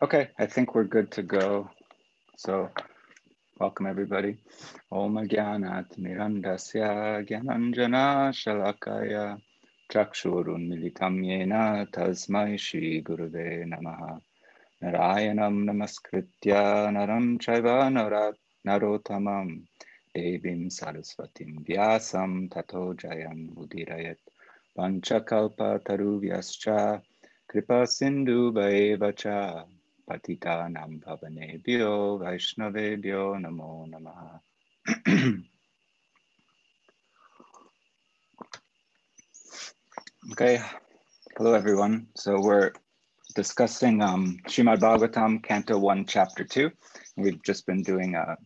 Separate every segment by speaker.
Speaker 1: Okay, I think we're good to go. So welcome everybody. Om Gyanat Mirandasya Gyananjana Shalakaya Chakshurun Militam Yena Tasmai Shri Guruve Namaha Narayanam Namaskritya Naram Chaiva Narotamam Devim Saraswatim Vyasam Tato Jayam Udirayat Panchakalpa Taruvyascha Kripa Sindhu Vaevacha Patitanam Namo Namaha. okay, hello everyone. So we're discussing um, Srimad Bhagavatam, Canto 1, Chapter 2. We've just been doing a,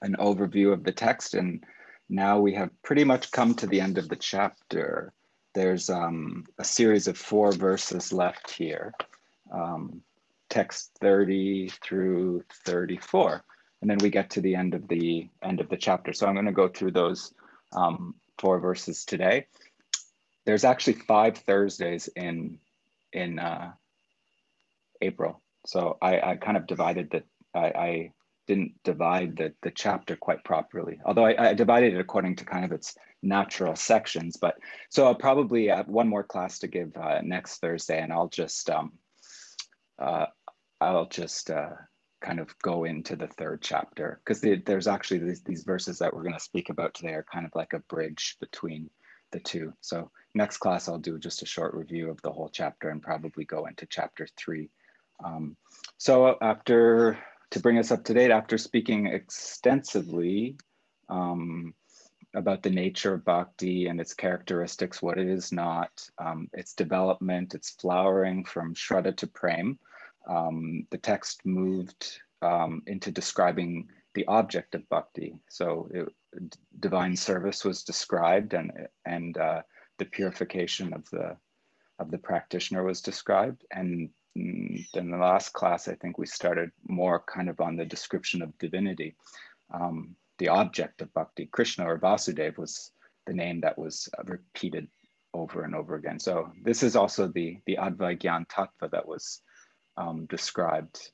Speaker 1: an overview of the text, and now we have pretty much come to the end of the chapter. There's um, a series of four verses left here. Um, text 30 through 34 and then we get to the end of the end of the chapter. So i'm going to go through those um, four verses today. There's actually five thursdays in in uh, april. So i i kind of divided that I, I didn't divide the the chapter quite properly although I, I divided it according to kind of its natural sections but so i'll probably have one more class to give uh, next thursday and i'll just um, uh, I'll just uh, kind of go into the third chapter because there's actually these, these verses that we're going to speak about today are kind of like a bridge between the two. So next class, I'll do just a short review of the whole chapter and probably go into chapter three. Um, so after, to bring us up to date, after speaking extensively um, about the nature of bhakti and its characteristics, what it is not, um, its development, its flowering from Shraddha to Prem, um, the text moved um, into describing the object of bhakti. So it, divine service was described and, and uh, the purification of the, of the practitioner was described. And in the last class, I think we started more kind of on the description of divinity. Um, the object of bhakti, Krishna or Vasudev was the name that was repeated over and over again. So this is also the, the Advaigyan Tattva that was um, described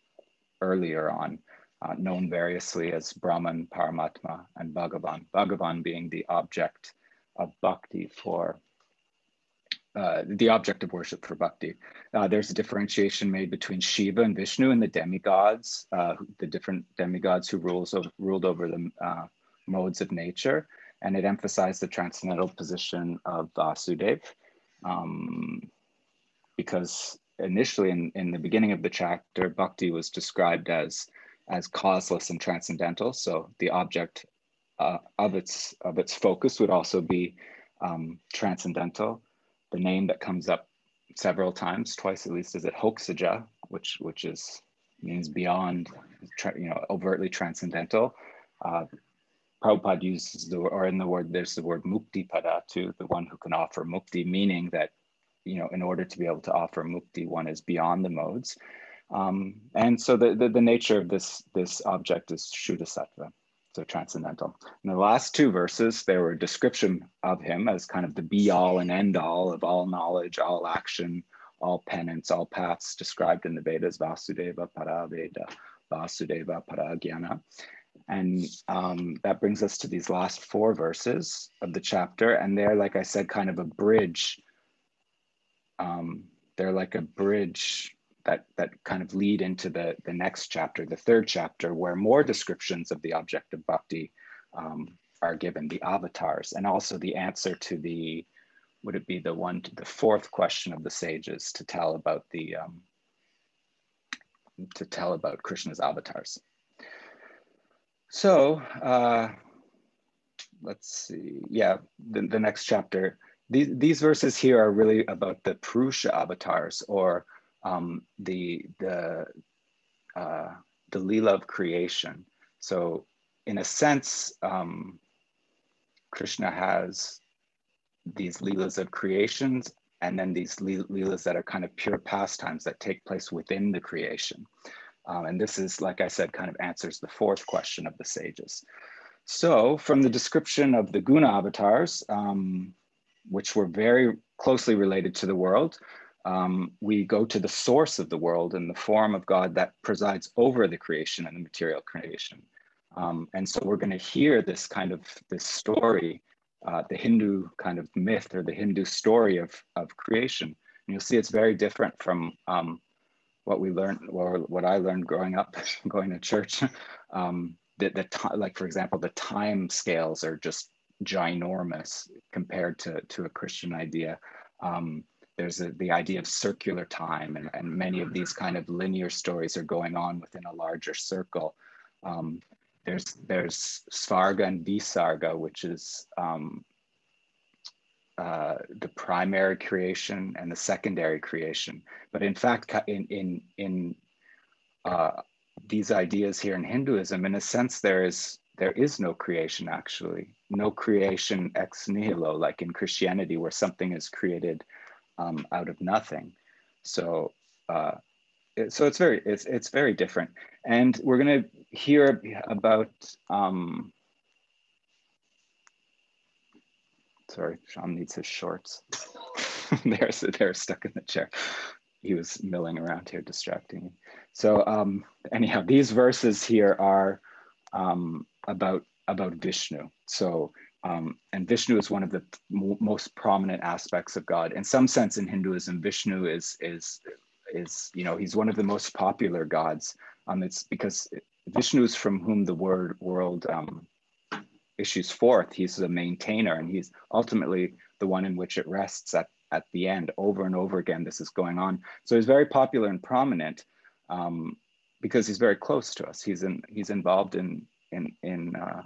Speaker 1: earlier on, uh, known variously as Brahman, Paramatma, and Bhagavan. Bhagavan being the object of bhakti for uh, the object of worship for bhakti. Uh, there's a differentiation made between Shiva and Vishnu and the demigods, uh, the different demigods who rules over, ruled over the uh, modes of nature. And it emphasized the transcendental position of Vasudev um, because initially in, in the beginning of the chapter, bhakti was described as, as causeless and transcendental. So the object uh, of, its, of its focus would also be um, transcendental. The name that comes up several times, twice at least, is Adhokshaja, which, which is means beyond, you know, overtly transcendental. Uh, Prabhupada uses the, or in the word, there's the word mukti pada too, the one who can offer mukti, meaning that you know, in order to be able to offer mukti, one is beyond the modes. Um, and so the, the, the, nature of this, this object is Shuddha Sattva, so transcendental. In the last two verses, there were description of him as kind of the be all and end all of all knowledge, all action, all penance, all paths described in the Vedas, Vasudeva Paraveda, Vasudeva Paragyana. And um, that brings us to these last four verses of the chapter. And they're, like I said, kind of a bridge um, they're like a bridge that that kind of lead into the the next chapter, the third chapter, where more descriptions of the object of bhakti um, are given, the avatars, and also the answer to the would it be the one the fourth question of the sages to tell about the um, to tell about Krishna's avatars. So uh, let's see, yeah, the, the next chapter these, these verses here are really about the Purusha avatars or um, the, the, uh, the Leela of creation. So in a sense, um, Krishna has these Leelas of creations and then these Leelas that are kind of pure pastimes that take place within the creation. Um, and this is, like I said, kind of answers the fourth question of the sages. So from the description of the guna avatars, um, which were very closely related to the world. um, we go to the source of the world and the form of God that presides over the creation and the material creation. Um, and so we're going to hear this kind of this story, uh, the Hindu kind of myth or the Hindu story of, of creation. And you'll see it's very different from um, what we learned or what I learned growing up, going to church. Um, the, the like, for example, the time scales are just ginormous compared to, to a Christian idea. Um, there's a, the idea of circular time, and, and many of these kind of linear stories are going on within a larger circle. Um, there's there's Sarga and Visarga, which is um, uh, the primary creation and the secondary creation. But in fact, in in in uh, these ideas here in Hinduism, in a sense, there is there is no creation actually, no creation ex nihilo, like in Christianity, where something is created um, out of nothing. So, uh, it, so it's very it's it's very different, and we're going to hear about. Um, sorry, Sean needs his shorts. they're they're stuck in the chair. He was milling around here, distracting me. So um, anyhow, these verses here are um, about about Vishnu. So um, and Vishnu is one of the most prominent aspects of God. In some sense, in Hinduism, Vishnu is is is you know he's one of the most popular gods. Um, it's because Vishnu is from whom the word world um, issues forth. He's the maintainer, and he's ultimately the one in which it rests at at the end. Over and over again, this is going on. So he's very popular and prominent um, because he's very close to us. He's in he's involved in in in uh,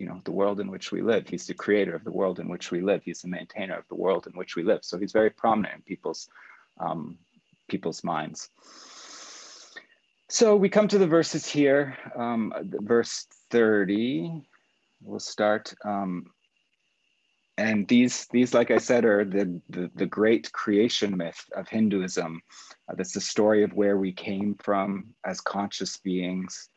Speaker 1: you know the world in which we live. He's the creator of the world in which we live. He's the maintainer of the world in which we live. So he's very prominent in people's um, people's minds. So we come to the verses here um, verse 30 we'll start um, and these these like i said are the the, the great creation myth of hinduism. Uh, that's the story of where we came from as conscious beings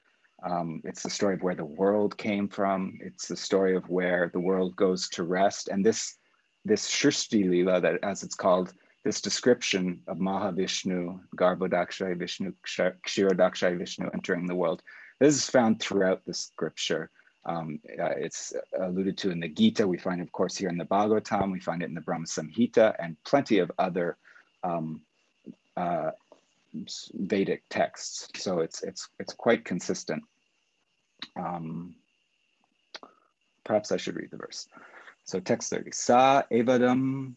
Speaker 1: um, it's the story of where the world came from. It's the story of where the world goes to rest. And this, this Shrishti Lila, that as it's called, this description of Mahavishnu, Garbhodakshaya Vishnu, Kshirodakshaya Vishnu entering the world, this is found throughout the scripture. Um, uh, it's alluded to in the Gita. We find of course, here in the Bhagavatam. We find it in the Brahma Samhita and plenty of other um, uh, Vedic texts. So it's it's it's quite consistent. Um, perhaps I should read the verse. So text 30. Sa evadam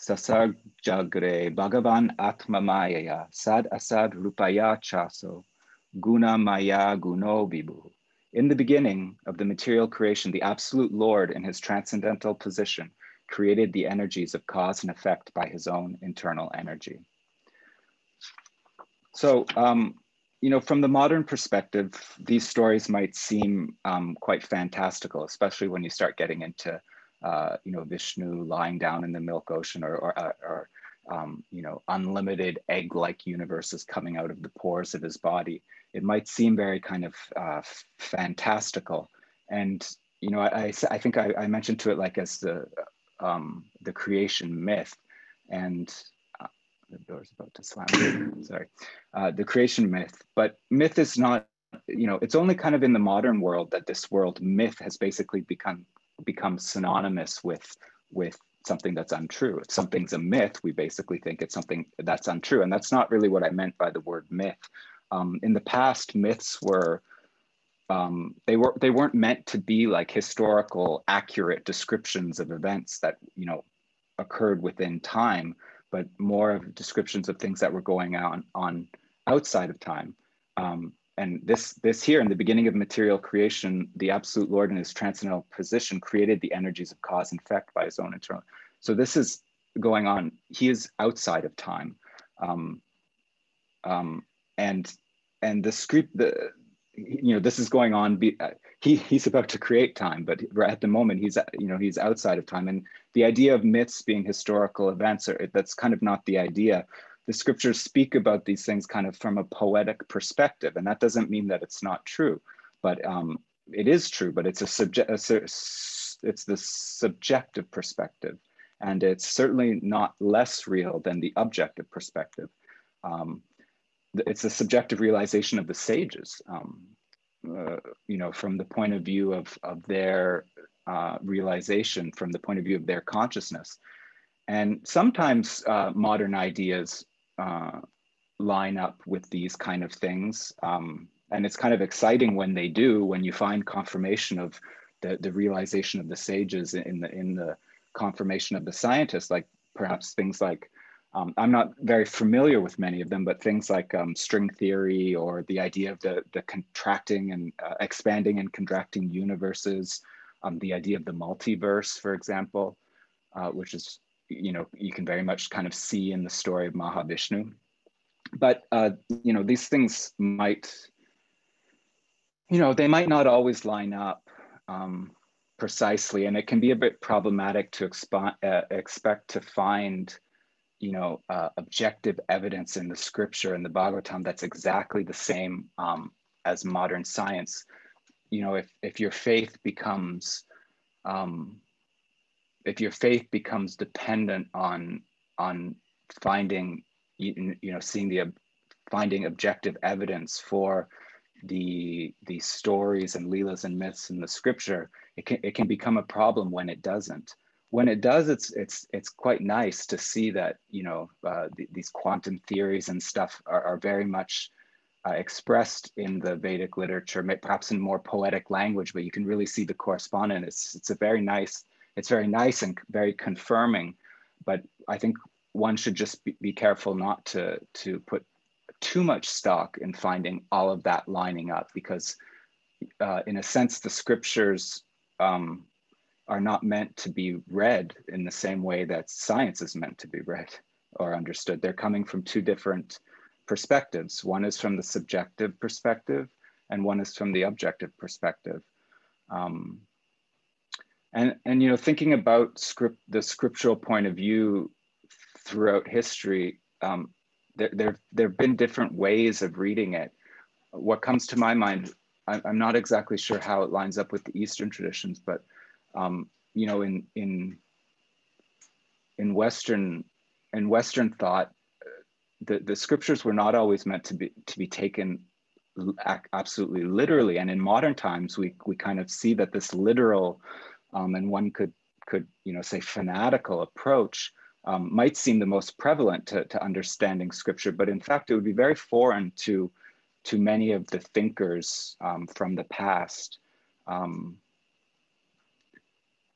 Speaker 1: sasar jagre bhagavan atma mayaya sad asad rupaya chaso guna maya guno vibhu. In the beginning of the material creation, the absolute Lord in his transcendental position created the energies of cause and effect by his own internal energy. So um, you know, from the modern perspective, these stories might seem um, quite fantastical, especially when you start getting into, uh, you know, Vishnu lying down in the milk ocean or, or, uh, or um, you know, unlimited egg-like universes coming out of the pores of his body. It might seem very kind of uh, fantastical. And, you know, I, I think I, I mentioned to it like as the, um, the creation myth. And the door's about to slam. Sorry, uh, the creation myth. But myth is not, you know, it's only kind of in the modern world that this world myth has basically become become synonymous with with something that's untrue. If something's a myth, we basically think it's something that's untrue, and that's not really what I meant by the word myth. Um, in the past, myths were um, they were they weren't meant to be like historical accurate descriptions of events that you know occurred within time but more of descriptions of things that were going on on outside of time. Um, and this this here in the beginning of material creation, the absolute Lord in his transcendental position created the energies of cause and effect by his own internal. So this is going on. He is outside of time, um, um, and and the script the you know this is going on. Be, uh, he he's about to create time, but at the moment he's you know he's outside of time, and the idea of myths being historical events, or that's kind of not the idea. The scriptures speak about these things kind of from a poetic perspective, and that doesn't mean that it's not true, but um, it is true. But it's a subject, it's the subjective perspective, And it's certainly not less real than the objective perspective. Um, it's a subjective realization of the sages, um, uh, you know, from the point of view of, of their uh, realization, from the point of view of their consciousness. And sometimes uh, modern ideas uh, line up with these kind of things. Um, and it's kind of exciting when they do, when you find confirmation of the, the realization of the sages in the, in the confirmation of the scientists, like perhaps things like, um, I'm not very familiar with many of them, but things like um, string theory or the idea of the, the contracting and uh, expanding and contracting universes, um, the idea of the multiverse, for example, uh, which is, you know, you can very much kind of see in the story of Mahavishnu. But, uh, you know, these things might, you know, they might not always line up um, precisely, and it can be a bit problematic to expo- uh, expect to find, you know, uh, objective evidence in the scripture and the Bhagavatam that's exactly the same um, as modern science. You know, if if your faith becomes um, if your faith becomes dependent on on finding you, know seeing the finding objective evidence for the the stories and leelas and myths in the scripture, it can it can become a problem when it doesn't. When it does, it's it's it's quite nice to see that you know uh, th these quantum theories and stuff are, are very much uh, expressed in the Vedic literature, perhaps in more poetic language, but you can really see the correspondence. It's it's a very nice it's very nice and very confirming, but I think one should just be, be careful not to to put too much stock in finding all of that lining up because uh, in a sense the scriptures um, are not meant to be read in the same way that science is meant to be read or understood. They're coming from two different perspectives. One is from the subjective perspective and one is from the objective perspective. Um, and and you know thinking about script the scriptural point of view throughout history um, there, there, there have been different ways of reading it. What comes to my mind, I'm not exactly sure how it lines up with the Eastern traditions, but um, you know, in in in Western in Western thought, the, the scriptures were not always meant to be to be taken absolutely literally. And in modern times, we we kind of see that this literal, um, and one could could you know say fanatical approach um, might seem the most prevalent to, to understanding scripture, but in fact, it would be very foreign to, to many of the thinkers um, from the past. Um,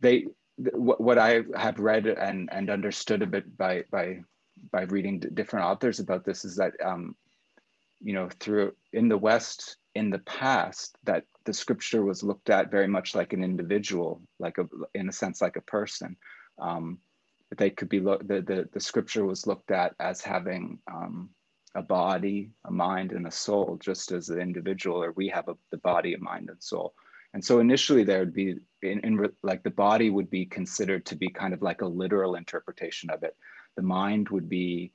Speaker 1: they, what, what I have read and, and understood a bit by, by, by reading different authors about this is that, um, you know, through in the West, in the past, that the scripture was looked at very much like an individual, like a, in a sense, like a person. Um, they could be looked the, the, the scripture was looked at as having um, a body a mind and a soul just as an individual or we have a, the body a mind and soul and so initially there would be in, in like the body would be considered to be kind of like a literal interpretation of it the mind would be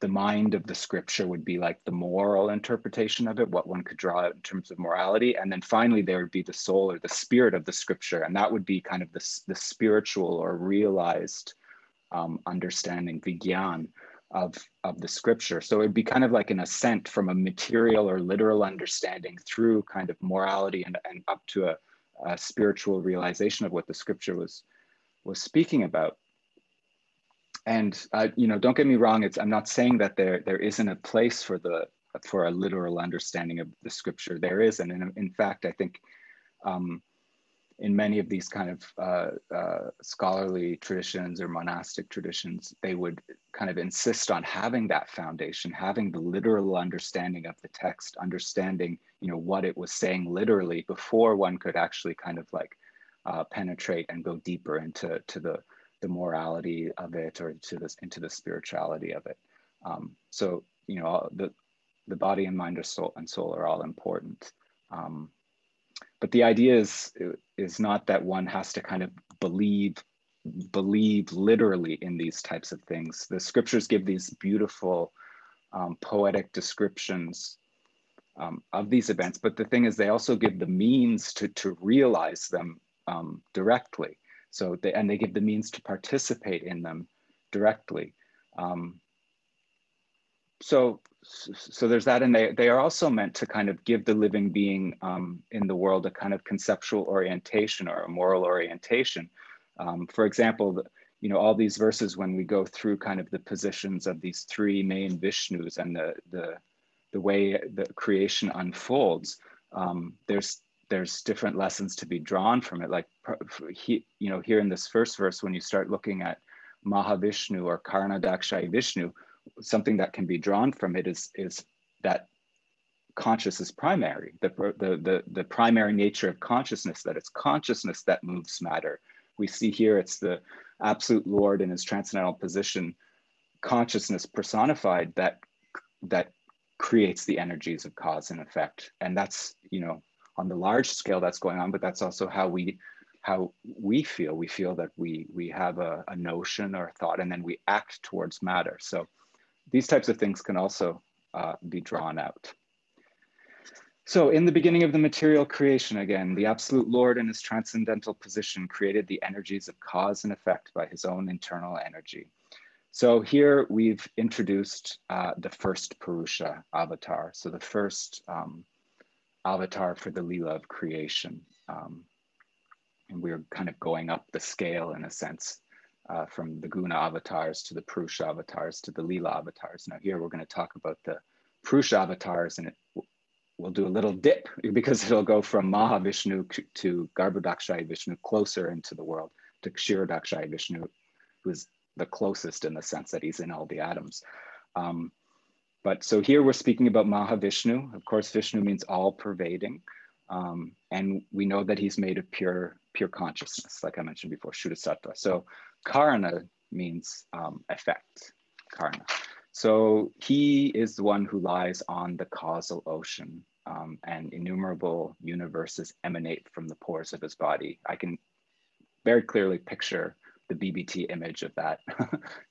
Speaker 1: the mind of the scripture would be like the moral interpretation of it, what one could draw out in terms of morality. And then finally, there would be the soul or the spirit of the scripture. And that would be kind of the, the spiritual or realized um, understanding, vigyan, of, of the scripture. So it'd be kind of like an ascent from a material or literal understanding through kind of morality and, and up to a, a spiritual realization of what the scripture was, was speaking about. And uh, you know, don't get me wrong. It's I'm not saying that there there isn't a place for the for a literal understanding of the scripture. There is, and in, in fact, I think um, in many of these kind of uh, uh, scholarly traditions or monastic traditions, they would kind of insist on having that foundation, having the literal understanding of the text, understanding, you know, what it was saying literally before one could actually kind of like uh, penetrate and go deeper into to the the morality of it or to this into the spirituality of it. Um, so you know, the the body and mind or soul and soul are all important. Um, but the idea is is not that one has to kind of believe believe literally in these types of things. The scriptures give these beautiful um, poetic descriptions um, of these events. But the thing is they also give the means to to realize them um, directly. So they, and they give the means to participate in them directly. Um, so, so there's that, and they, they are also meant to kind of give the living being um, in the world a kind of conceptual orientation or a moral orientation. Um, for example, you know, all these verses when we go through kind of the positions of these three main Vishnus and the the the way the creation unfolds, um, there's there's different lessons to be drawn from it. Like he, you know, here in this first verse, when you start looking at Mahavishnu or Karanadakshayi Vishnu, something that can be drawn from it is is that conscious is primary. The, the the the primary nature of consciousness that it's consciousness that moves matter. We see here it's the absolute Lord in his transcendental position, consciousness personified that that creates the energies of cause and effect. And that's, you know, on the large scale that's going on, but that's also how we how we feel. We feel that we we have a, a notion or a thought and then we act towards matter. So these types of things can also uh, be drawn out. So in the beginning of the material creation, again, the absolute Lord in his transcendental position created the energies of cause and effect by his own internal energy. So here we've introduced uh, the first Purusha avatar. So the first um, avatar for the Leela of creation. Um, and we're kind of going up the scale in a sense uh, from the Guna avatars to the Purusha avatars to the Leela avatars. Now here we're going to talk about the Purusha avatars and it we'll do a little dip because it'll go from Mahavishnu to Garbhodakshaya Vishnu closer into the world to Kshirodakshaya Vishnu, who's the closest in the sense that he's in all the atoms. Um, but so here we're speaking about Mahavishnu. Of course, Vishnu means all pervading. Um, and we know that he's made of pure, pure consciousness, like I mentioned before, Shuddha So Karana means um, effect, Karana. So he is the one who lies on the causal ocean um, and innumerable universes emanate from the pores of his body. I can very clearly picture the BBT image of that.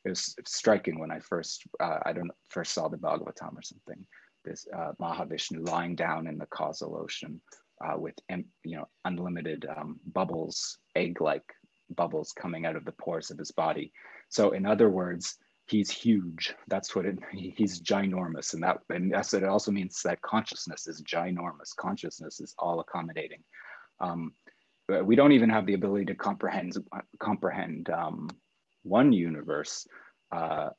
Speaker 1: it was striking when I first, uh, I don't know, first saw the Bhagavatam or something. This uh, Mahavishnu lying down in the causal ocean uh, with, you know, unlimited um, bubbles, egg-like bubbles coming out of the pores of his body. So in other words, he's huge. That's what it, he's ginormous. And that, and that's, it also means that consciousness is ginormous. Consciousness is all accommodating. Um, we don't even have the ability to comprehend, comprehend um, one universe uh,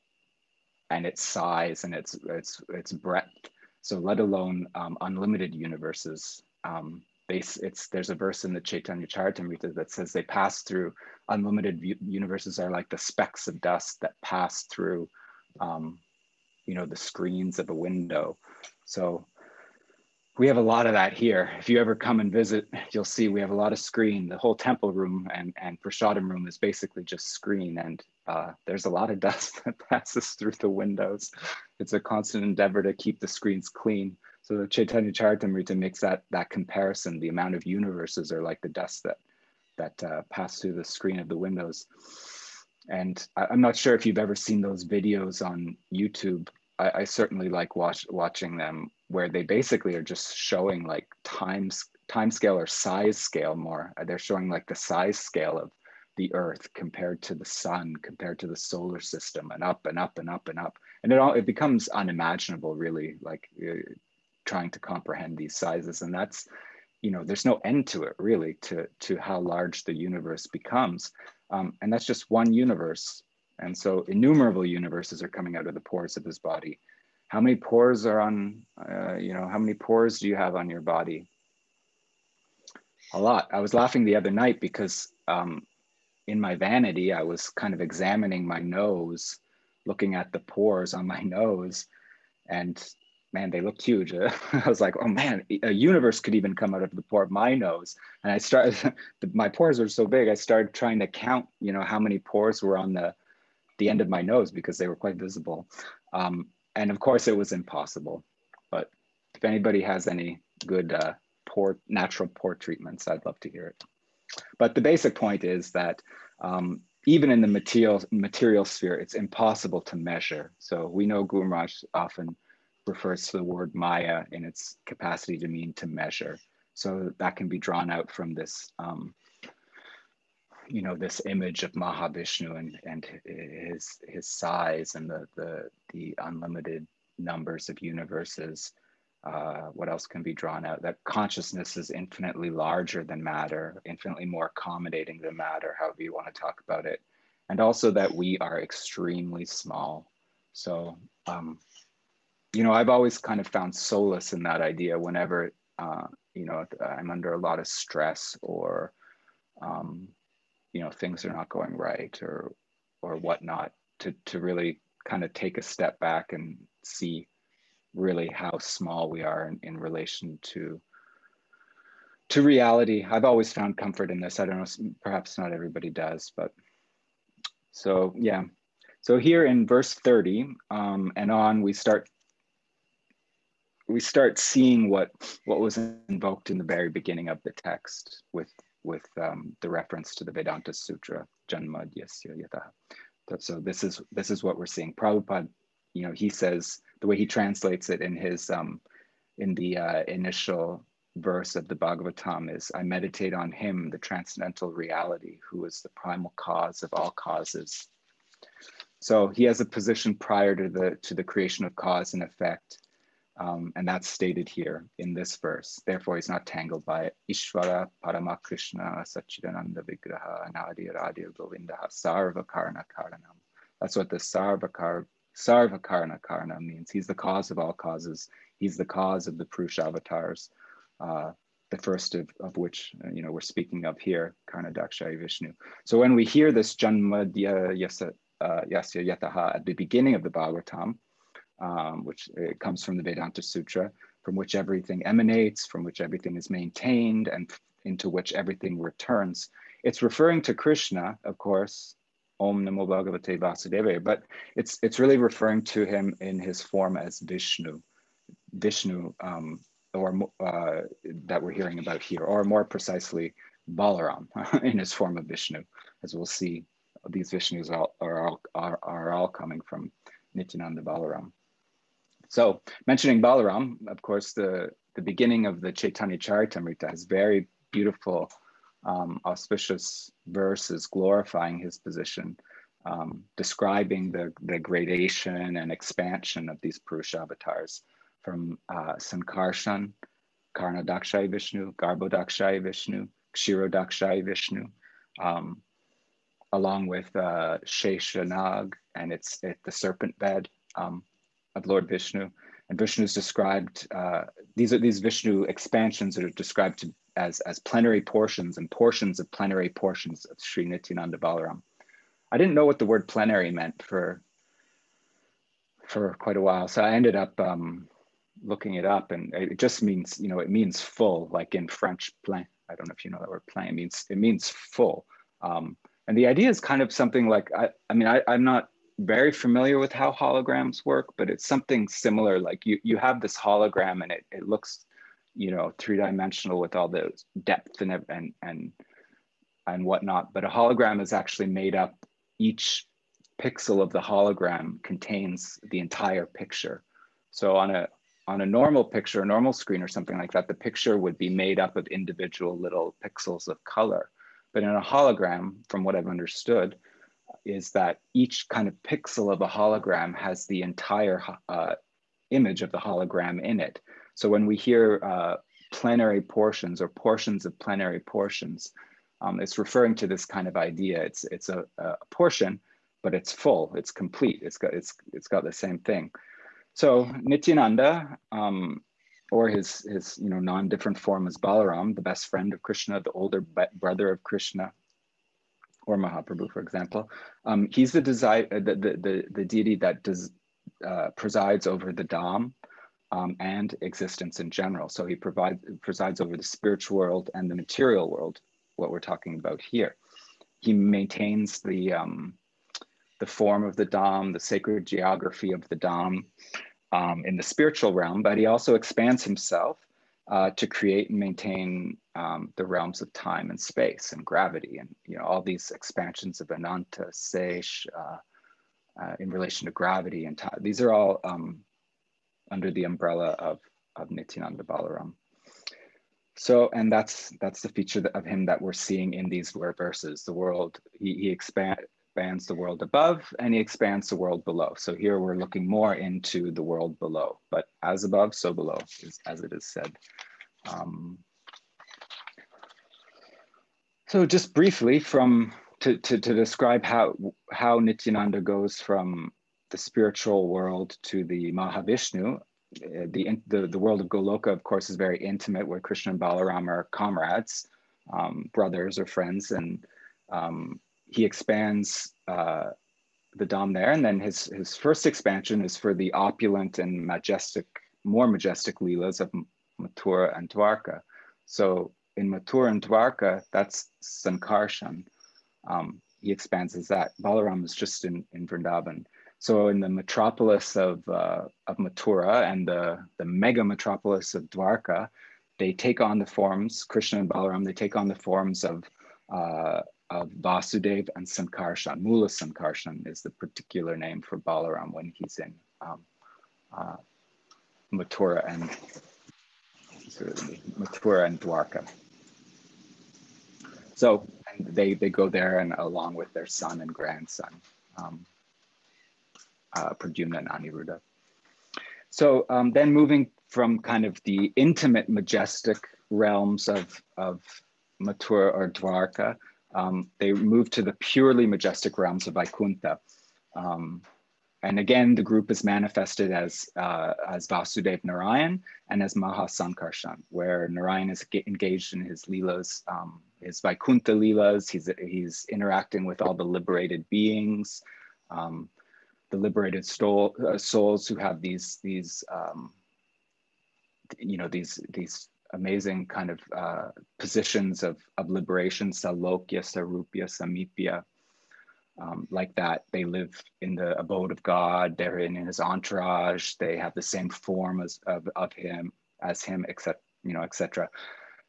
Speaker 1: and its size and its, its, its breadth. So let alone um, unlimited universes. Um, they, it's, there's a verse in the Chaitanya Charitamrita that says they pass through unlimited universes are like the specks of dust that pass through, um, you know, the screens of a window. So we have a lot of that here. If you ever come and visit, you'll see we have a lot of screen. The whole temple room and, and prasadam room is basically just screen. And uh, there's a lot of dust that passes through the windows. It's a constant endeavor to keep the screens clean. So the Chaitanya Charitamrita makes that, that comparison. The amount of universes are like the dust that, that uh, pass through the screen of the windows. And I, am not sure if you've ever seen those videos on YouTube. I, I certainly like watch, watching them where they basically are just showing like times time scale or size scale more. They're showing like the size scale of the earth compared to the sun compared to the solar system and up and up and up and up and it all it becomes unimaginable really like uh, trying to comprehend these sizes. And that's you know there's no end to it really to to how large the universe becomes. Um, and that's just one universe. And so innumerable universes are coming out of the pores of his body. How many pores are on uh, you know how many pores do you have on your body? A lot. I was laughing the other night because um, in my vanity i was kind of examining my nose looking at the pores on my nose. And man, they looked huge. I was like, oh man, a universe could even come out of the pore of my nose. And I started, my pores are so big, I started trying to count, you know, how many pores were on the, the end of my nose because they were quite visible. Um, and of course it was impossible. But if anybody has any good uh, pore, natural pore treatments, I'd love to hear it. But the basic point is that um, even in the material, material sphere, it's impossible to measure. So we know Guru Maharaj often refers to the word Maya in its capacity to mean to measure. So that can be drawn out from this um, you know, this image of Mahavishnu and, and his, his size and the, the, the unlimited numbers of universes. Uh, what else can be drawn out? That consciousness is infinitely larger than matter, infinitely more accommodating than matter, however you want to talk about it. And also that we are extremely small. So, um, you know, I've always kind of found solace in that idea whenever, uh, you know, I'm under a lot of stress or, um, you know, things are not going right or, or whatnot to, to really kind of take a step back and see really how small we are in, in relation to to reality. I've always found comfort in this. I don't know, perhaps not everybody does, but so yeah. So here in verse 30 um, and on, we start we start seeing what what was invoked in the very beginning of the text with with um, the reference to the Vedanta Sutra, Janma Yasya Yata. So this is this is what we're seeing. Prabhupada, you know, he says the way he translates it in his um, in the uh, initial verse of the Bhagavatam is I meditate on him, the transcendental reality, who is the primal cause of all causes. So he has a position prior to the to the creation of cause and effect. Um, and that's stated here in this verse. Therefore, he's not tangled by it. Ishvara Paramakrishna Sachidananda Vigraha Anadir Adir Govinda Sarva Karna Karanam. That's what the Sarva, Kar, Sarva Karna means. He's the cause of all causes. He's the cause of the Purusha avatars, uh, the first of, of which uh, you know we're speaking of here, Karna Dakshai Vishnu. So when we hear this Janmadya Yasa, uh, Yasya Yataha at the beginning of the Bhagavatam, um, which uh, comes from the Vedanta Sutra, from which everything emanates, from which everything is maintained, and into which everything returns. It's referring to Krishna, of course, Om Namo Bhagavate Vasudeva, but it's it's really referring to him in his form as Vishnu, Vishnu, um, or uh, that we're hearing about here, or more precisely, Balaram in his form of Vishnu, as we'll see. These Vishnus are, are, all, are, are all coming from Nityananda Balaram. So mentioning Balaram, of course, the, the beginning of the Chaitanya Charitamrita has very beautiful, um, auspicious verses glorifying his position, um, describing the, the gradation and expansion of these Purusha avatars from uh, Sankarshan, Karnadakshay Vishnu, Garbhodakshay Vishnu, Kshirodakshay Vishnu, um, along with uh, Sheshanag and it's it, the serpent bed, um, of Lord Vishnu. And Vishnu is described, uh, these are these Vishnu expansions that are described to, as, as plenary portions and portions of plenary portions of Sri Nityananda Balaram. I didn't know what the word plenary meant for, for quite a while. So I ended up um, looking it up and it just means, you know, it means full, like in French, plein. I don't know if you know that word plein, it means, it means full. Um, and the idea is kind of something like, I, I mean, I, I'm not very familiar with how holograms work, but it's something similar. Like you, you have this hologram and it, it looks, you know, three dimensional with all the depth and, and, and, and whatnot. But a hologram is actually made up, each pixel of the hologram contains the entire picture. So on a, on a normal picture, a normal screen or something like that, the picture would be made up of individual little pixels of color. But in a hologram, from what I've understood, is that each kind of pixel of a hologram has the entire uh, image of the hologram in it. So when we hear uh, plenary portions or portions of plenary portions, um, it's referring to this kind of idea. It's it's a, a, portion, but it's full. It's complete. It's got it's it's got the same thing. So Nityananda, um, or his his you know non-different form is Balaram, the best friend of Krishna, the older brother of Krishna, or Mahaprabhu, for example, um, he's the, desi- uh, the, the, the, the, deity that does, uh, presides over the Dham um, and existence in general. So he presides over the spiritual world and the material world, what we're talking about here. He maintains the, um, the form of the Dham, the sacred geography of the Dham um, in the spiritual realm, but he also expands himself uh, to create and maintain um, the realms of time and space and gravity and you know all these expansions of Ananta, Sesh, uh, uh, in relation to gravity and time. These are all um, under the umbrella of, of Nityananda Balaram. so, and that's that's the feature of him that we're seeing in these verses. The world, he, he expand, expands the world above and he expands the world below. So here we're looking more into the world below, but as above, so below, is, as it is said. Um, so just briefly from to, to, to describe how, how Nityananda goes from the spiritual world to the Mahavishnu, uh, the, the, the world of Goloka, of course, is very intimate where Krishna and Balaram are comrades, um, brothers or friends. And um, he expands uh, the Dham there. And then his, his first expansion is for the opulent and majestic, more majestic Leelas of Mathura and Dwarka. So in Mathura and Dwarka, that's Sankarshan. Um, he expands as that. Balaram is just in, in Vrindavan. So in the metropolis of, uh, of Mathura and the, the mega metropolis of Dwarka, they take on the forms, Krishna and Balaram, they take on the forms of, uh, of Vasudev and Sankarshan. Mula Sankarshan is the particular name for Balaram when he's in um, uh, Mathura and Mathura and Dwarka. So they, they go there and along with their son and grandson. Um, uh, Pradyumna and Aniruddha. So um, then moving from kind of the intimate, majestic realms of, of Mathura or Dwarka, um, they move to the purely majestic realms of Vaikuntha. Um, and again, the group is manifested as, uh, as Vasudev Narayan and as Mahasankarshan, where Narayan is engaged in his leelas, um, his Vaikuntha leelas. He's, he's interacting with all the liberated beings. Um, the liberated uh, souls who have these these um, you know these these amazing kind of uh, positions of, of liberation, salokya, sarupya, samipya, um, like that. They live in the abode of God. They're in his entourage. They have the same form as of, of him as him, except you know, etc.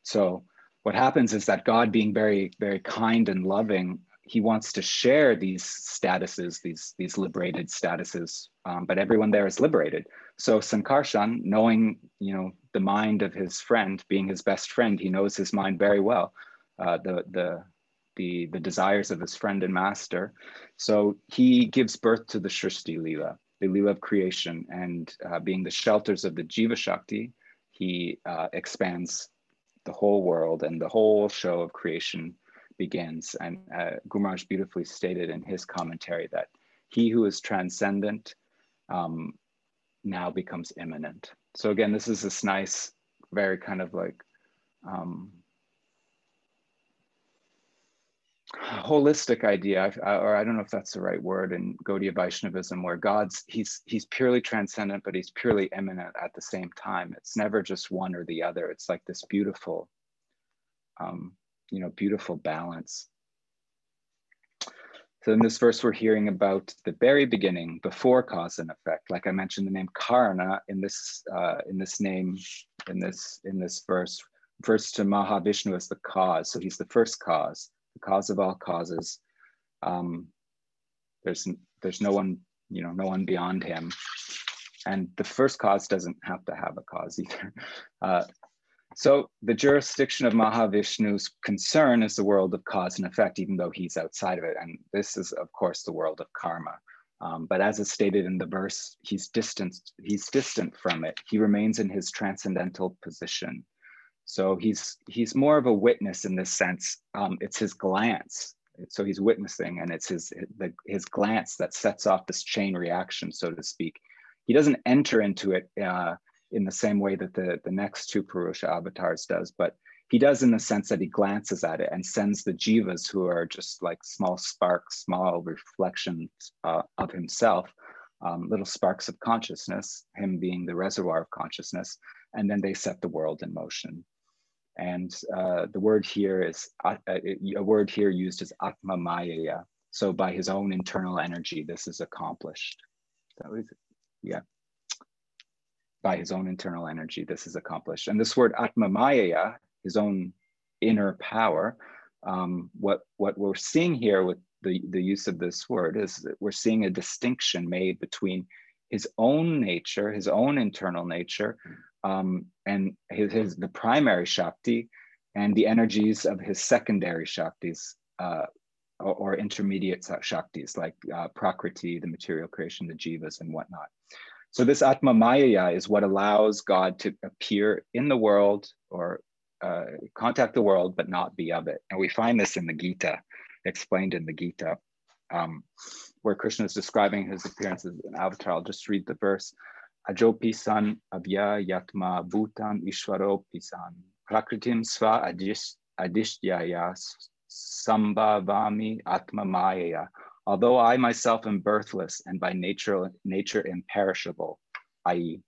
Speaker 1: So what happens is that God, being very very kind and loving, he wants to share these statuses, these, these liberated statuses, um, but everyone there is liberated. So Sankarshan, knowing you know the mind of his friend, being his best friend, he knows his mind very well, uh, the, the, the, the desires of his friend and master. So he gives birth to the Shrishti Leela, the Leela of creation, and uh, being the shelters of the Jiva Shakti, he uh, expands the whole world and the whole show of creation begins. And uh, Guru Maharaj beautifully stated in his commentary that he who is transcendent um, now becomes immanent. So again, this is this nice, very kind of like um, holistic idea, or I don't know if that's the right word in Gaudiya Vaishnavism, where God's he's he's purely transcendent, but he's purely immanent at the same time. It's never just one or the other. It's like this beautiful um, you know, beautiful balance. So in this verse, we're hearing about the very beginning, before cause and effect. Like I mentioned, the name Karna in this uh, in this name in this in this verse refers to Mahavishnu as the cause. So he's the first cause, the cause of all causes. Um, there's there's no one you know no one beyond him, and the first cause doesn't have to have a cause either. Uh, so the jurisdiction of Mahavishnu's concern is the world of cause and effect, even though he's outside of it. And this is, of course, the world of karma. Um, but as is stated in the verse, he's distant, he's distant from it. He remains in his transcendental position. So he's he's more of a witness in this sense. Um, it's his glance. So he's witnessing, and it's his the, his glance that sets off this chain reaction, so to speak. He doesn't enter into it uh, in the same way that the, the next two Purusha avatars does, but he does in the sense that he glances at it and sends the jivas who are just like small sparks, small reflections uh, of himself, um, little sparks of consciousness, him being the reservoir of consciousness, and then they set the world in motion. And uh, the word here is uh, a word here used as atma maya. So by his own internal energy, this is accomplished. That was, yeah by his own internal energy, this is accomplished. And this word Atmamaya, his own inner power, um, what, what we're seeing here with the, the use of this word is that we're seeing a distinction made between his own nature, his own internal nature, um, and his, his, the primary Shakti and the energies of his secondary Shaktis uh, or, or, intermediate Shaktis like uh, Prakriti, the material creation, the Jivas and whatnot. So this Atma Maya is what allows God to appear in the world or uh, contact the world, but not be of it. And we find this in the Gita, explained in the Gita, um, where Krishna is describing his appearance as an avatar. I'll just read the verse. Ajopi san abhya yatma bhutan ishvaro pisan prakritim sva adishyaya sambhavami atma maya. Although I myself am birthless and by nature, nature imperishable, i.e.,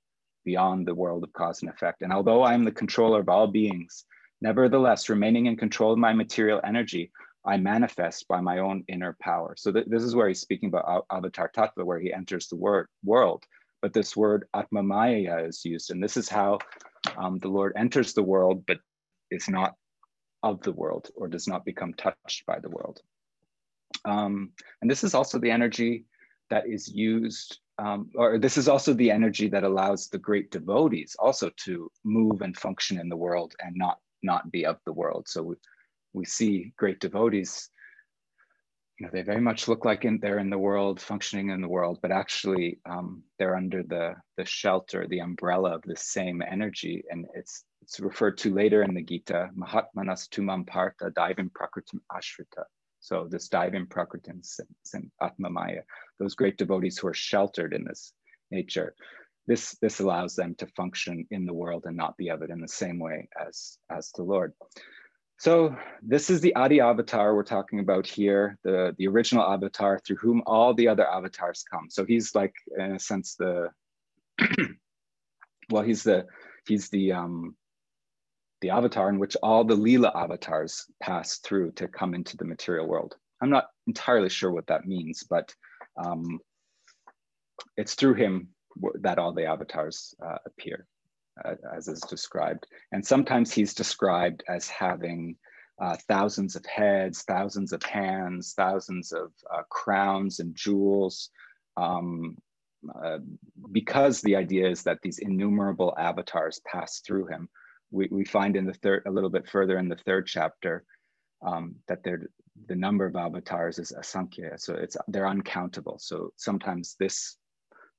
Speaker 1: beyond the world of cause and effect. And although I am the controller of all beings, nevertheless, remaining in control of my material energy, I manifest by my own inner power. So th this is where he's speaking about Avatar Tattva, where he enters the word world. But this word Atmamaya is used, and this is how um, the Lord enters the world, but is not of the world or does not become touched by the world. Um, and this is also the energy that is used um, or this is also the energy that allows the great devotees also to move and function in the world and not not be of the world. So we, we see great devotees, you know, they very much look like in, they're in the world, functioning in the world, but actually um, they're under the the shelter, the umbrella of the same energy, and it's it's referred to later in the Gita, Mahatmanas tumam partha daivim prakritim ashrita. So this daivim prakritim and atmamaya, those great devotees who are sheltered in this nature, this, this allows them to function in the world and not be of it in the same way as, as the Lord. So this is the Adi avatar we're talking about here, the, the original avatar through whom all the other avatars come. So he's like, in a sense, the, well, he's the, he's the, um, the avatar in which all the Leela avatars pass through to come into the material world. I'm not entirely sure what that means, but um, it's through him that all the avatars uh, appear, uh, as is described. And sometimes he's described as having uh, thousands of heads, thousands of hands, thousands of uh, crowns and jewels, um, uh, because the idea is that these innumerable avatars pass through him we, we find in the third, a little bit further in the third chapter, um, that the number of avatars is asankhya, so it's they're uncountable. So sometimes this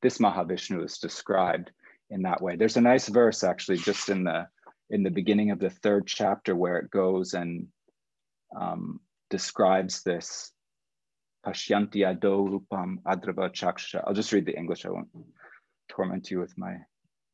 Speaker 1: this Mahavishnu is described in that way. There's a nice verse actually just in the in the beginning of the third chapter where it goes and um, describes this Pashyanti ado rupam adrava chaksha. I'll just read the English. I won't torment you with my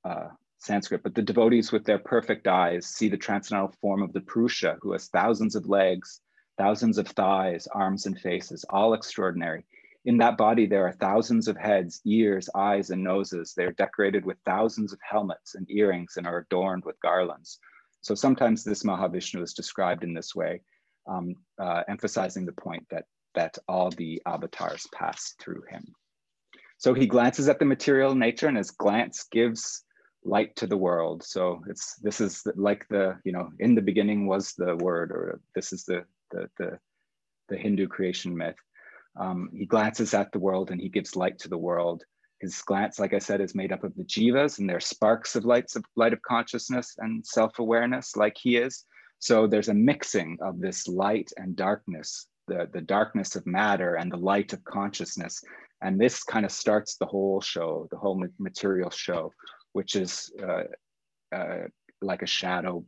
Speaker 1: uh, Sanskrit, but the devotees with their perfect eyes see the transcendental form of the Purusha, who has thousands of legs, thousands of thighs, arms, and faces, all extraordinary. In that body, there are thousands of heads, ears, eyes, and noses. They are decorated with thousands of helmets and earrings and are adorned with garlands. So sometimes this Mahavishnu is described in this way, um, uh, emphasizing the point that, that all the avatars pass through him. So he glances at the material nature and his glance gives light to the world. So it's this is like the you know in the beginning was the word, or this is the the the, the Hindu creation myth. Um, he glances at the world and he gives light to the world. His glance, like I said, is made up of the jivas and they're sparks of lights of light of consciousness and self-awareness, like he is. So there's a mixing of this light and darkness, the, the darkness of matter and the light of consciousness. And this kind of starts the whole show, the whole material show, which is uh, uh, like a shadow.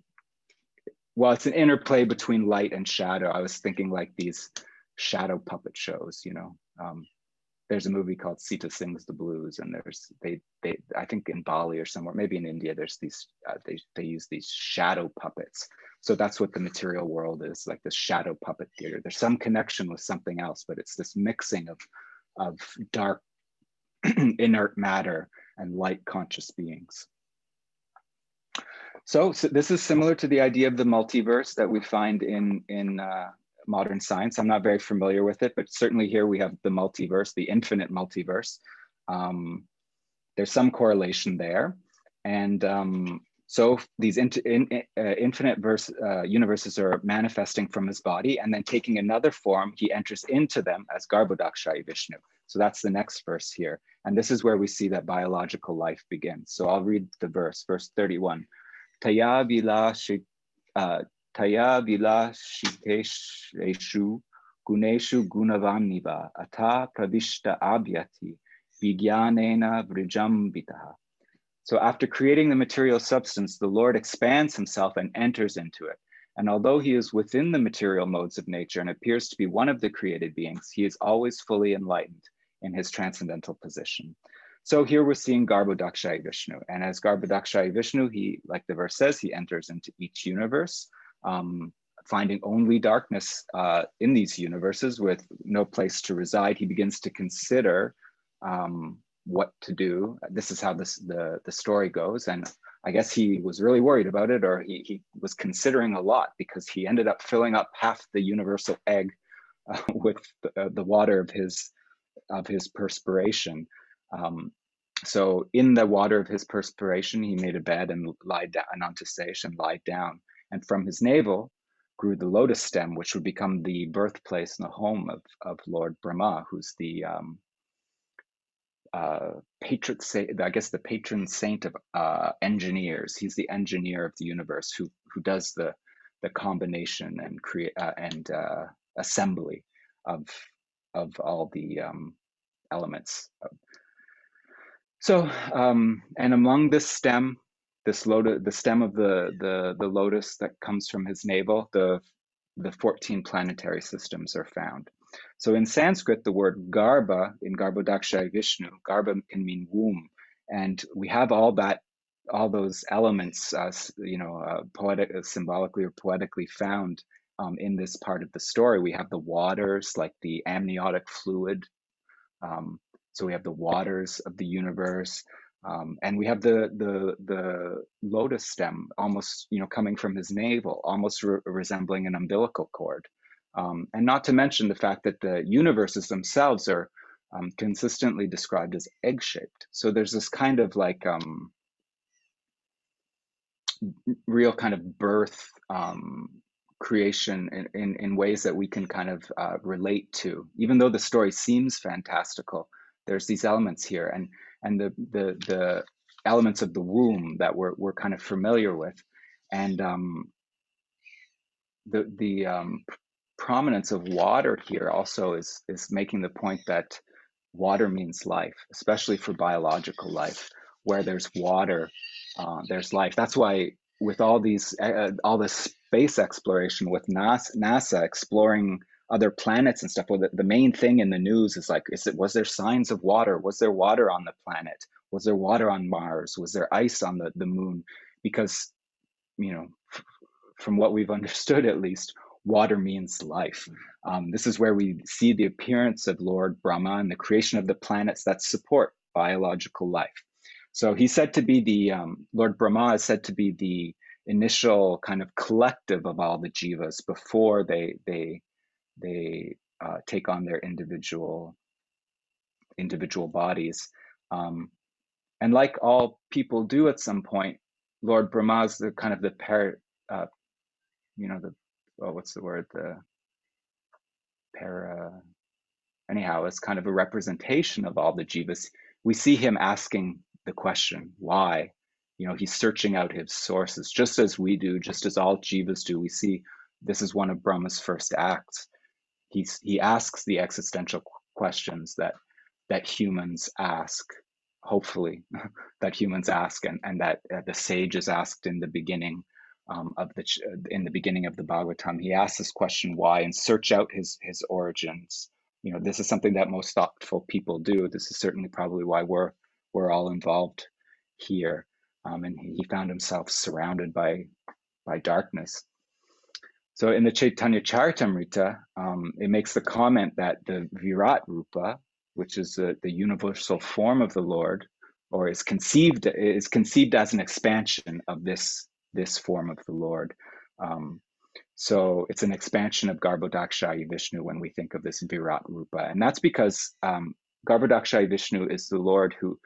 Speaker 1: Well, it's an interplay between light and shadow. I was thinking like these shadow puppet shows, you know. Um, there's a movie called Sita Sings the Blues, and there's they they I think in Bali or somewhere, maybe in India, there's these uh, they they use these shadow puppets. So that's what the material world is like this shadow puppet theater. There's some connection with something else, but it's this mixing of of dark inert matter and light conscious beings. So, so, this is similar to the idea of the multiverse that we find in, in uh, modern science. I'm not very familiar with it, but certainly here we have the multiverse, the infinite multiverse. Um, there's some correlation there. And um, so these in, in, uh, infinite verse, uh, universes are manifesting from his body and then taking another form, he enters into them as Garbhodakashayi Vishnu, So that's the next verse here. And this is where we see that biological life begins. So I'll read the verse, verse 31. Taya vila uh, shiteshu guneshu gunavamniva ata pravishta abhyati vigyanena vrijambitaha. So after creating the material substance, the Lord expands himself and enters into it. And although he is within the material modes of nature and appears to be one of the created beings, he is always fully enlightened in his transcendental position. So here we're seeing Garbhodakshai Vishnu. And as Garbhodakshai Vishnu, he, like the verse says, he enters into each universe, um, finding only darkness uh, in these universes with no place to reside. He begins to consider um, what to do. This is how this, the, the story goes. And I guess he was really worried about it, or he, he was considering a lot because he ended up filling up half the universal egg uh, with the, uh, the, water of his of his perspiration. Um, so in the water of his perspiration, he made a bed and lied down, and onto Anantasesh, and lied down. And from his navel grew the lotus stem, which would become the birthplace and the home of, of Lord Brahma, who's the um, uh, patron saint, I guess the patron saint of uh, engineers. He's the engineer of the universe who who does the the combination and create uh, and uh, assembly of of all the um, elements. So, um, and among this stem, this lotus, the stem of the the the lotus that comes from his navel, the the 14 planetary systems are found. So in Sanskrit, the word garba in Garbhodaksha Vishnu, garba can mean womb. And we have all that, all those elements, uh, you know, uh, poetic, uh, symbolically or poetically found um, in this part of the story. We have the waters, like the amniotic fluid. Um, so we have the waters of the universe. Um, and we have the the the lotus stem almost you know coming from his navel, almost re resembling an umbilical cord. Um, and not to mention the fact that the universes themselves are um, consistently described as egg shaped. So there's this kind of like um, real kind of birth um, creation in, in, in, ways that we can kind of uh, relate to. Even though the story seems fantastical, there's these elements here and, and the, the, the elements of the womb that we're, we're kind of familiar with. And um, the, the um, prominence of water here also is is making the point that water means life, especially for biological life. Where there's water, uh, there's life. That's why with all these uh, all this space exploration with NASA, NASA exploring other planets and stuff. Well, the, the main thing in the news is like, is it was there signs of water? Was there water on the planet? Was there water on Mars? Was there ice on the, the moon? Because, you know, from what we've understood at least, water means life. Um, this is where we see the appearance of Lord Brahma and the creation of the planets that support biological life. So he's said to be the, um, Lord Brahma is said to be the initial kind of collective of all the jivas before they, they, they uh, take on their individual, individual bodies. Um, and like all people do at some point, Lord Brahma is the kind of the par, uh, you know, the well, what's the word? The para. Anyhow, it's kind of a representation of all the jivas. We see him asking the question, why? You know, he's searching out his sources, just as we do, just as all jivas do. We see this is one of Brahma's first acts. He's, he asks the existential questions that that humans ask hopefully that humans ask and, and that uh, the sages asked in the beginning um, of the in the beginning of the Bhagavatam. He asks this question why and search out his his origins. You know, this is something that most thoughtful people do. This is certainly probably why we're we're all involved here. Um, and he, found himself surrounded by by darkness. So in the Chaitanya Charitamrita, um, it makes the comment that the Virat Rupa, which is the, the universal form of the Lord, or is conceived is conceived as an expansion of this this form of the Lord. Um, so it's an expansion of Garbhodakshai Vishnu when we think of this Virat Rupa. And that's because um, Garbhodakshai Vishnu is the Lord who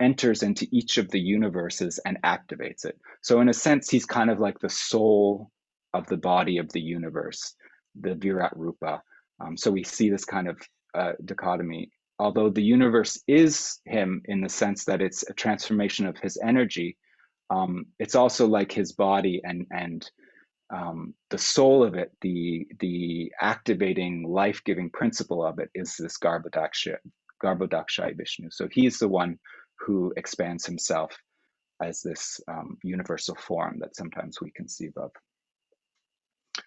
Speaker 1: enters into each of the universes and activates it. So in a sense, he's kind of like the soul of the body of the universe, the Virat Rupa. Um, so we see this kind of uh, dichotomy although the universe is him in the sense that it's a transformation of his energy, um, it's also like his body and and um, the soul of it, the the activating, life giving principle of it is this Garbhodaksha, Garbhodaksha Vishnu. So he's the one who expands himself as this um, universal form that sometimes we conceive of.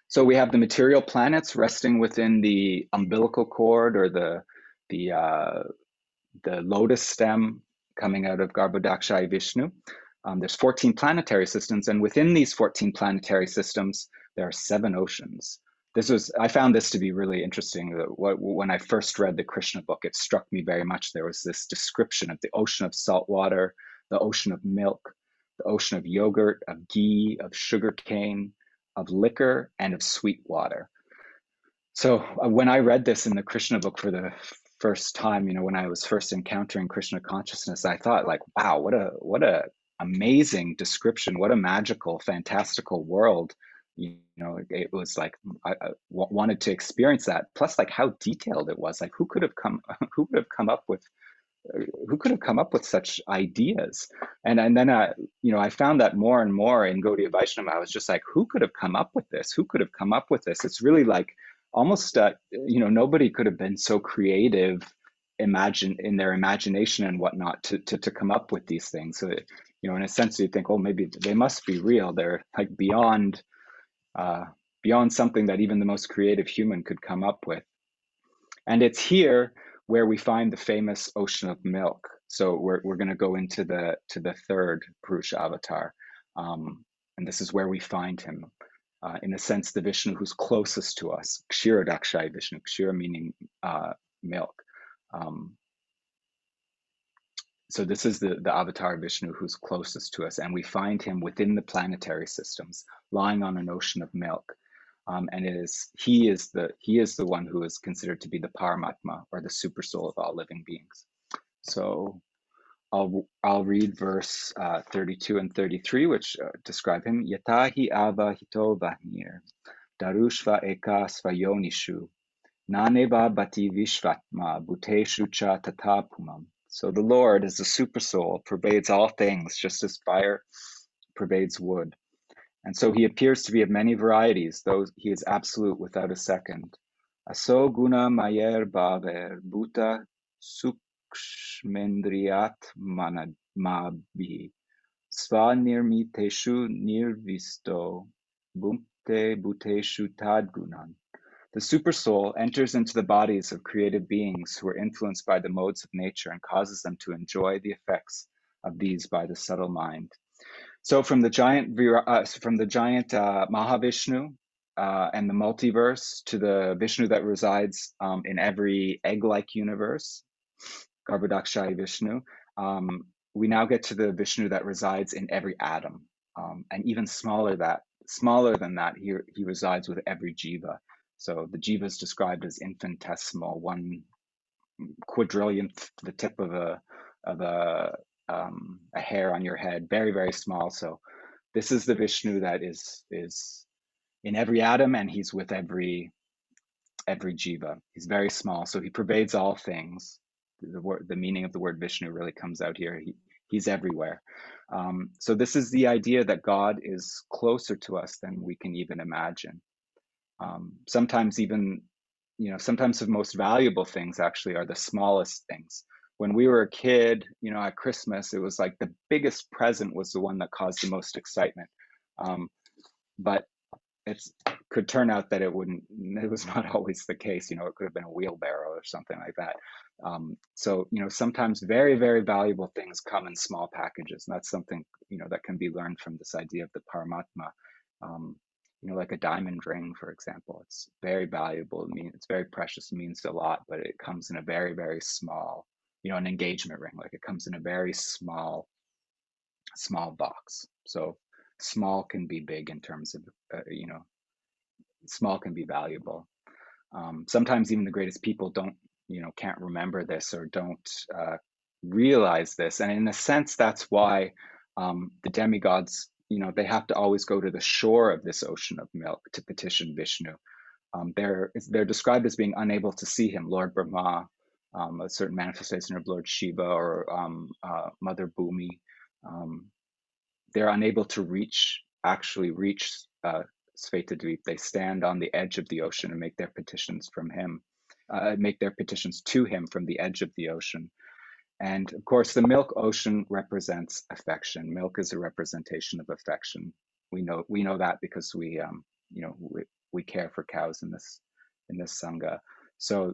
Speaker 1: So we have the material planets resting within the umbilical cord or the the uh, the lotus stem coming out of Garbhodaksha Vishnu. Um, there's 14 planetary systems, and within these 14 planetary systems, there are seven oceans. This was I found this to be really interesting. That When I first read the Krishna book, it struck me very much. There was this description of the ocean of salt water, the ocean of milk, the ocean of yogurt, of ghee, of sugar cane, of liquor, and of sweet water. So uh, when I read this in the Krishna book for the first time, you know, when I was first encountering Krishna consciousness, I thought like, wow, what a what a amazing description, what a magical, fantastical world. You know, it was like I, I wanted to experience that. Plus, like how detailed it was. Like who could have come who could have come up with who could have come up with such ideas? And and then I, you know, I found that more and more in Gaudiya Vaishnava. I was just like, who could have come up with this? Who could have come up with this? It's really like almost, uh, you know, nobody could have been so creative, imagine in their imagination and whatnot to to to come up with these things. So, you know, in a sense, you think, oh, maybe they must be real. They're like beyond, uh, beyond something that even the most creative human could come up with. And it's here where we find the famous ocean of milk. So we're, we're going to go into the to the third Purusha avatar, um, and this is where we find him. Uh, in a sense, the Vishnu who's closest to us, Kshirodakshai Vishnu, Kshira meaning uh, milk. Um, so this is the, the avatar Vishnu who's closest to us, and we find him within the planetary systems, lying on an ocean of milk. Um, and it is he is the he is the one who is considered to be the Paramatma or the super soul of all living beings. So I'll I'll read verse uh, 32 and 33, which uh, describe him. Yatahi ava hito vahnir, darushva eka svayonishu, naneva bati vishvatma bhuteshu cha tatapumam. So the Lord is the super soul, pervades all things, just as fire pervades wood. And so he appears to be of many varieties, though he is absolute without a second. Aso guna mayer baver buta sukshmendriat mabhi sva nirmiteshu nirvisto bumte buteshu tadgunan. The supersoul enters into the bodies of created beings who are influenced by the modes of nature and causes them to enjoy the effects of these by the subtle mind. So from the giant uh, from the giant uh, Mahavishnu uh, and the multiverse to the Vishnu that resides um, in every egg-like universe, Garbhodakshai Vishnu, um, we now get to the Vishnu that resides in every atom, um, and even smaller that smaller than that, he he resides with every jiva. So the jiva is described as infinitesimal, one quadrillionth the tip of a of a um, a hair on your head, very very small. So this is the Vishnu that is is in every atom, and he's with every every jiva. He's very small, so he pervades all things. The word, the meaning of the word Vishnu really comes out here. He he's everywhere. Um, so this is the idea that God is closer to us than we can even imagine. Um, sometimes even you know sometimes the most valuable things actually are the smallest things when we were a kid, you know, at Christmas, it was like the biggest present was the one that caused the most excitement. Um, but it could turn out that it wouldn't, it was not always the case. You know, it could have been a wheelbarrow or something like that. Um, so, you know, sometimes very, very valuable things come in small packages. And that's something, you know, that can be learned from this idea of the Paramatma. Um, you know, like a diamond ring, for example, it's very valuable. I mean, it's very precious, it means a lot, but it comes in a very, very small you know, an engagement ring. Like it comes in a very small, small box. So small can be big in terms of, uh, you know, small can be valuable. Um, sometimes even the greatest people don't, you know, can't remember this or don't uh, realize this. And in a sense, that's why um, the demigods, you know, they have to always go to the shore of this ocean of milk to petition Vishnu. Um, they're they're described as being unable to see him. Lord Brahma um, a certain manifestation of Lord Shiva or um, uh, Mother Bhumi. Um, they're unable to reach, actually reach uh, Svetadvip. They stand on the edge of the ocean and make their petitions from him, uh, make their petitions to him from the edge of the ocean. And of course, the milk ocean represents affection. Milk is a representation of affection. We know we know that because we, um, you know, we, we care for cows in this in this sangha. So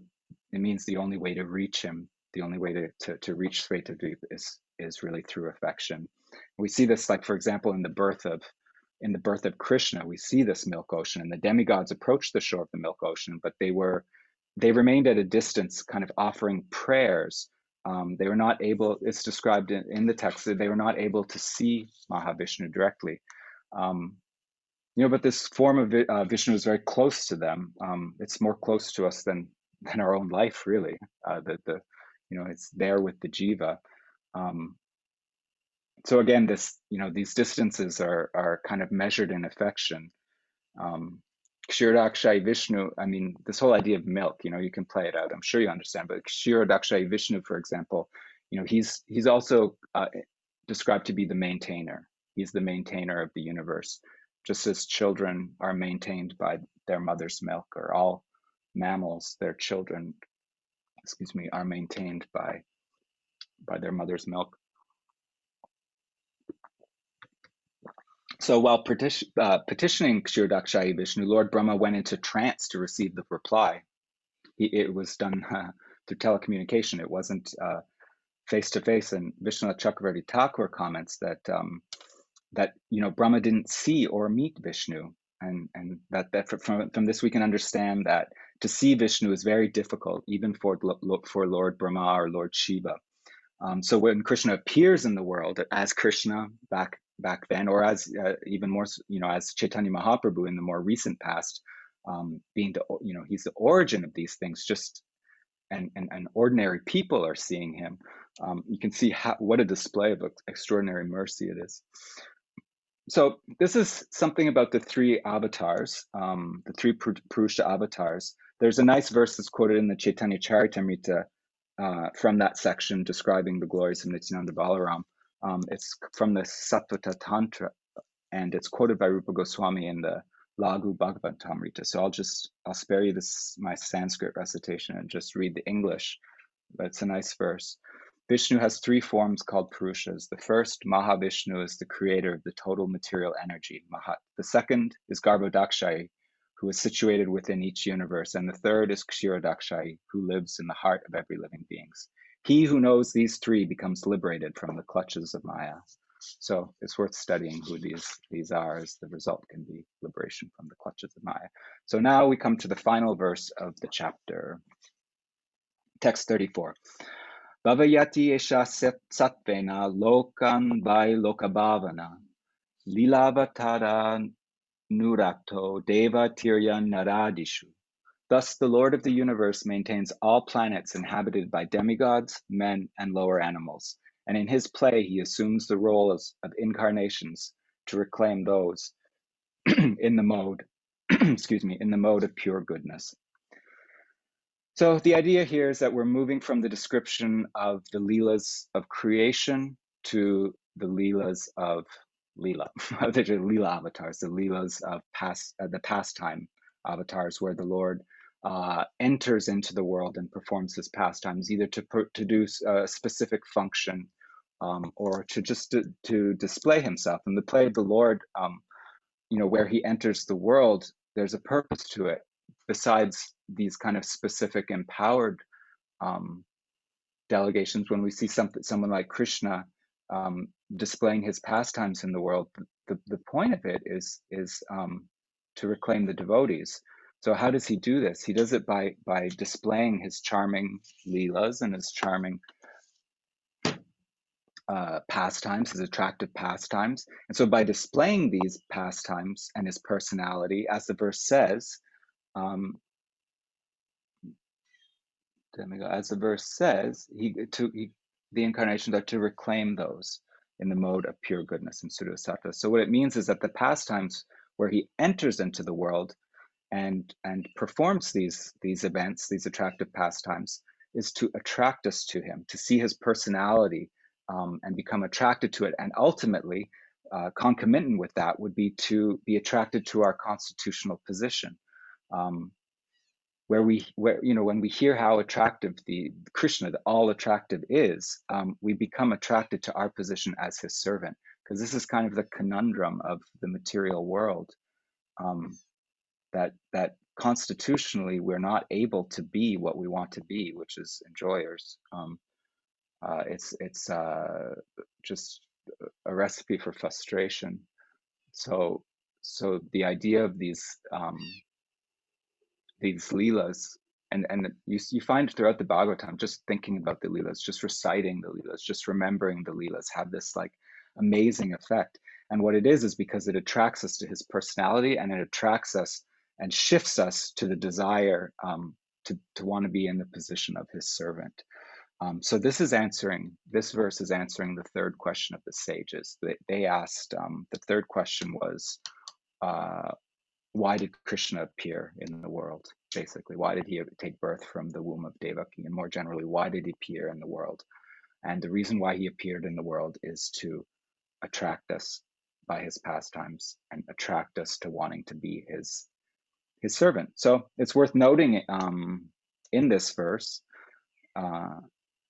Speaker 1: it means the only way to reach him, the only way to to, to reach Svetadvip is is really through affection. We see this, like for example, in the birth of in the birth of Krishna, we see this milk ocean, and the demigods approached the shore of the milk ocean, but they were they remained at a distance, kind of offering prayers. Um, they were not able. It's described in, in the text that they were not able to see Mahavishnu directly. Um, you know, but this form of uh, Vishnu is very close to them. Um, it's more close to us than than our own life, really. Uh, the the you know, it's there with the jiva. Um, so again, this you know these distances are are kind of measured in affection. Um, Kshirodakshai Vishnu, I mean, this whole idea of milk, you know, you can play it out. I'm sure you understand. But Kshirodakshai Vishnu, for example, you know, he's he's also uh, described to be the maintainer. He's the maintainer of the universe, just as children are maintained by their mother's milk, or all mammals, their children, excuse me, are maintained by by their mother's milk. So while uh, petitioning Kshirodakshai Vishnu, Lord Brahma went into trance to receive the reply. He, it was done uh, through telecommunication. It wasn't face to face. And Vishvanath Chakravarti Thakur comments that um, that you know Brahma didn't see or meet Vishnu, and and that that from from this we can understand that to see Vishnu is very difficult, even for for Lord Brahma or Lord Shiva. Um, so when Krishna appears in the world as Krishna back back then, or as uh, even more, you know, as Chaitanya Mahaprabhu in the more recent past, um, being the, you know, he's the origin of these things. Just and and, and ordinary people are seeing him. Um, you can see how, what a display of extraordinary mercy it is. So this is something about the three avatars, um, the three Purusha avatars. There's a nice verse that's quoted in the Chaitanya Charitamrita uh, from that section describing the glories of Nityananda Balaram. Um, it's from the Satvata Tantra, and it's quoted by Rupa Goswami in the Laghu Bhagavatamrita. So I'll just I'll spare you this my Sanskrit recitation and just read the English. But it's a nice verse. Vishnu has three forms called Purushas. The first, Mahavishnu, is the creator of the total material energy, Mahat. The second is Garbhodakshai, who is situated within each universe. And the third is Kshirodakshai, who lives in the heart of every living beings. He who knows these three becomes liberated from the clutches of Maya. So it's worth studying who these, these are, as the result can be liberation from the clutches of Maya. So now we come to the final verse of the chapter. Text 34. Bhavayati esha satvena lokan vai lokabhavana lilavatara nurato deva tirya naradishu Thus, the Lord of the universe maintains all planets inhabited by demigods, men, and lower animals, and in his play he assumes the roles of incarnations to reclaim those in the mode, excuse me, in the mode of pure goodness. So the idea here is that we're moving from the description of the leelas of creation to the leelas of Leela, the Leela avatars, the Leelas of past, uh, the pastime avatars, where the Lord uh, enters into the world and performs his pastimes, either to produce a specific function um, or to just to, to, display himself. In the play of the Lord, um, you know, where he enters the world, there's a purpose to it besides these kind of specific empowered um, delegations. When we see something, someone like Krishna um, displaying his pastimes in the world, the, the point of it is is um, to reclaim the devotees. So how does he do this? He does it by by displaying his charming leelas and his charming uh, pastimes, his attractive pastimes. And so by displaying these pastimes and his personality, as the verse says, um, as the verse says, he to he, the incarnations are to reclaim those in the mode of pure goodness and Shuddhasattva. So what it means is that the pastimes where he enters into the world and and performs these these events, these attractive pastimes, is to attract us to him, to see his personality um, and become attracted to it. And ultimately, uh, concomitant with that would be to be attracted to our constitutional position. Um, where we where you know when we hear how attractive the krishna the all attractive is um, we become attracted to our position as his servant because this is kind of the conundrum of the material world um, that that constitutionally we're not able to be what we want to be, which is enjoyers. Um, uh, it's it's uh, just a recipe for frustration. So so the idea of these um, these leelas and and you you find throughout the Bhagavatam just thinking about the leelas, just reciting the leelas, just remembering the leelas have this like amazing effect. And what it is is because it attracts us to his personality and it attracts us and shifts us to the desire um, to, to want to be in the position of his servant. Um, so this is answering, this verse is answering the third question of the sages. They, they asked, um, the third question was, uh, why did Krishna appear in the world? Basically, why did he take birth from the womb of Devaki? And more generally, why did he appear in the world? And the reason why he appeared in the world is to attract us by his pastimes and attract us to wanting to be his his servant. So it's worth noting um, in this verse uh,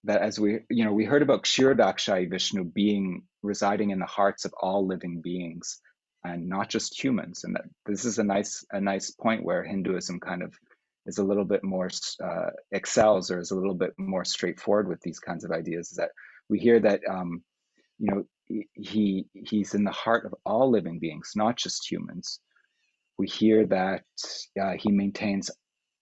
Speaker 1: that as we you know we heard about Kshirodakshayi Vishnu being residing in the hearts of all living beings and not just humans, and that this is a nice a nice point where Hinduism kind of is a little bit more uh, excels or is a little bit more straightforward with these kinds of ideas. Is that we hear that um, you know he he's in the heart of all living beings, not just humans. We hear that uh, he maintains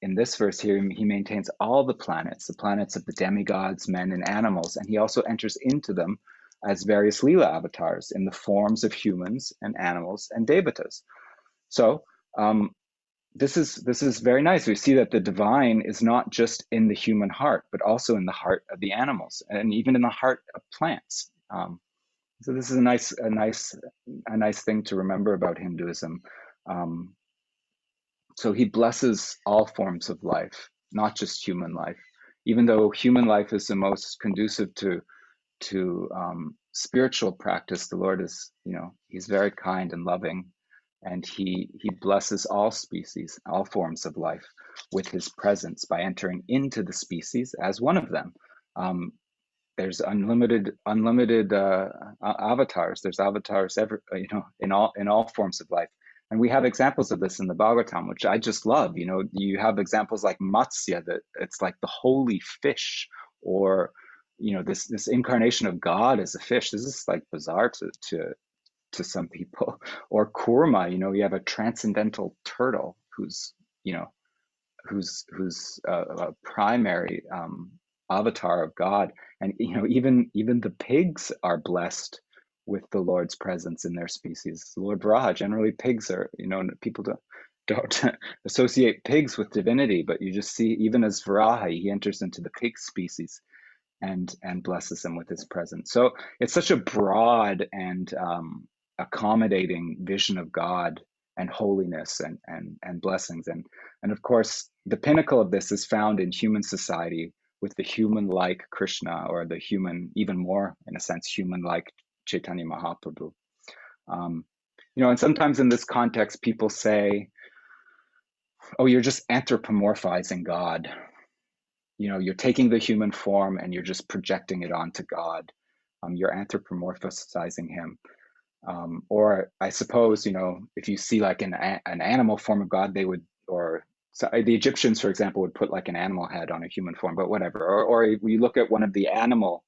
Speaker 1: in this verse here he maintains all the planets, the planets of the demigods, men, and animals, and he also enters into them as various Leela avatars in the forms of humans and animals and devatas. So um, this is this is very nice. We see that the divine is not just in the human heart, but also in the heart of the animals and even in the heart of plants. Um, so this is a nice, a nice, a nice thing to remember about Hinduism. Um, so he blesses all forms of life, not just human life. Even though human life is the most conducive to to um, spiritual practice, the Lord is, you know, He's very kind and loving, and He He blesses all species, all forms of life, with His presence by entering into the species as one of them. Um, there's unlimited unlimited uh, avatars. There's avatars ever you know in all in all forms of life, and we have examples of this in the Bhagavatam, which I just love. You know, you have examples like Matsya, that it's like the holy fish, or you know this this incarnation of God as a fish. This is like bizarre to to to some people. Or Kurma, you know, you have a transcendental turtle who's you know who's who's a, a primary um, avatar of God. And you know, even even the pigs are blessed with the Lord's presence in their species. Lord Varaha, generally pigs are, you know, people don't don't associate pigs with divinity, but you just see even as Varaha, he enters into the pig species and and blesses them with his presence. So it's such a broad and um, accommodating vision of God and holiness and and and blessings and and of course the pinnacle of this is found in human society with the human like Krishna or the human, even more in a sense, human like Chaitanya Mahaprabhu. Um, you know, and sometimes in this context, people say, oh, you're just anthropomorphizing God. You know, you're taking the human form and you're just projecting it onto God. Um, you're anthropomorphizing him. Um, or I suppose, you know, if you see like an, an animal form of God, they would, or so the Egyptians, for example, would put like an animal head on a human form, but whatever. Or, or we look at one of the animal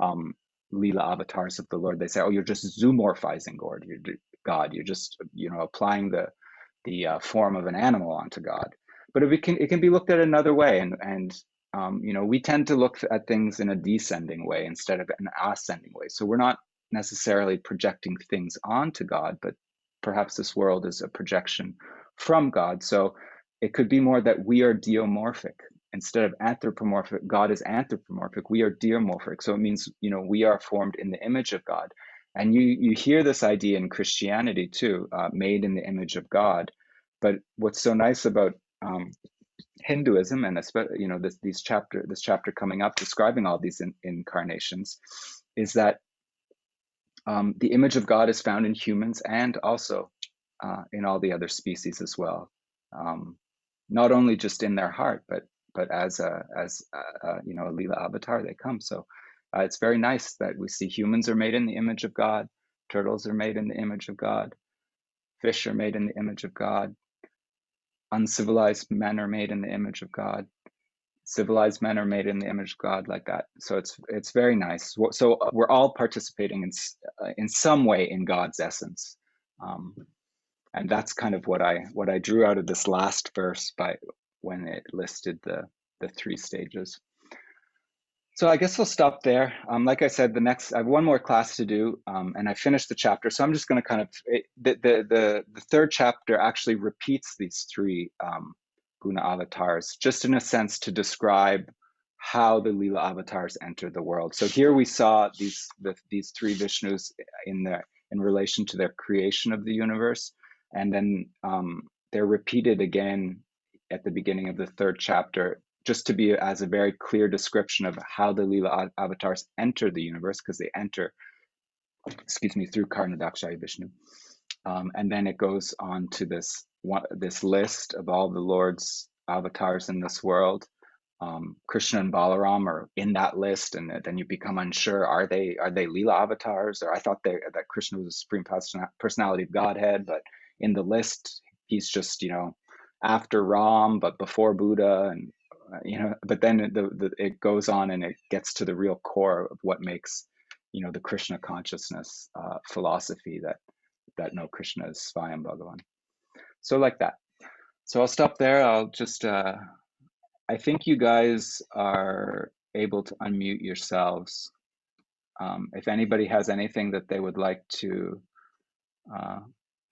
Speaker 1: um, Leela avatars of the Lord, they say, "Oh, you're just zoomorphizing God. You're God. You're just you know applying the the uh, form of an animal onto God." But it can it can be looked at another way, and and um, you know we tend to look at things in a descending way instead of an ascending way. So we're not necessarily projecting things onto God, but perhaps this world is a projection from God. So it could be more that we are deomorphic instead of anthropomorphic. God is anthropomorphic. We are deomorphic. So it means you know we are formed in the image of God. And you you hear this idea in Christianity too, uh, made in the image of God. But what's so nice about um, Hinduism, and you know this these chapter this chapter coming up describing all these in, incarnations, is that um, the image of God is found in humans and also uh, in all the other species as well. Um, not only just in their heart, but but as a as a, you know a lila avatar, they come. So uh, it's very nice that we see humans are made in the image of God, turtles are made in the image of God, fish are made in the image of God, uncivilized men are made in the image of God, civilized men are made in the image of God, like that. So it's it's very nice. So uh, we're all participating in uh, in some way in God's essence. Um, and that's kind of what I what I drew out of this last verse by when it listed the the three stages. So I guess we'll stop there. Um, like I said, the next I have one more class to do, um, and I finished the chapter. So I'm just going to kind of it, the, the the the third chapter actually repeats these three um, guna avatars, just in a sense to describe how the lila avatars enter the world. So here we saw these the, these three Vishnus in the in relation to their creation of the universe and then um, they're repeated again at the beginning of the third chapter just to be as a very clear description of how the Leela avatars enter the universe because they enter, excuse me, through Karanodakshayi Vishnu. Um, and then it goes on to this one, this list of all the Lord's avatars in this world. Um, Krishna and Balaram are in that list, and then you become unsure: are they are they Leela avatars? Or I thought they, that Krishna was a supreme personality of Godhead, but in the list he's just you know after ram but before buddha and uh, you know but then the, the, it goes on and it gets to the real core of what makes you know the krishna consciousness uh, philosophy that that no krishna is svayam bhagavan so like that. So i'll stop there. I'll just uh, i think you guys are able to unmute yourselves. Um, if anybody has anything that they would like to uh,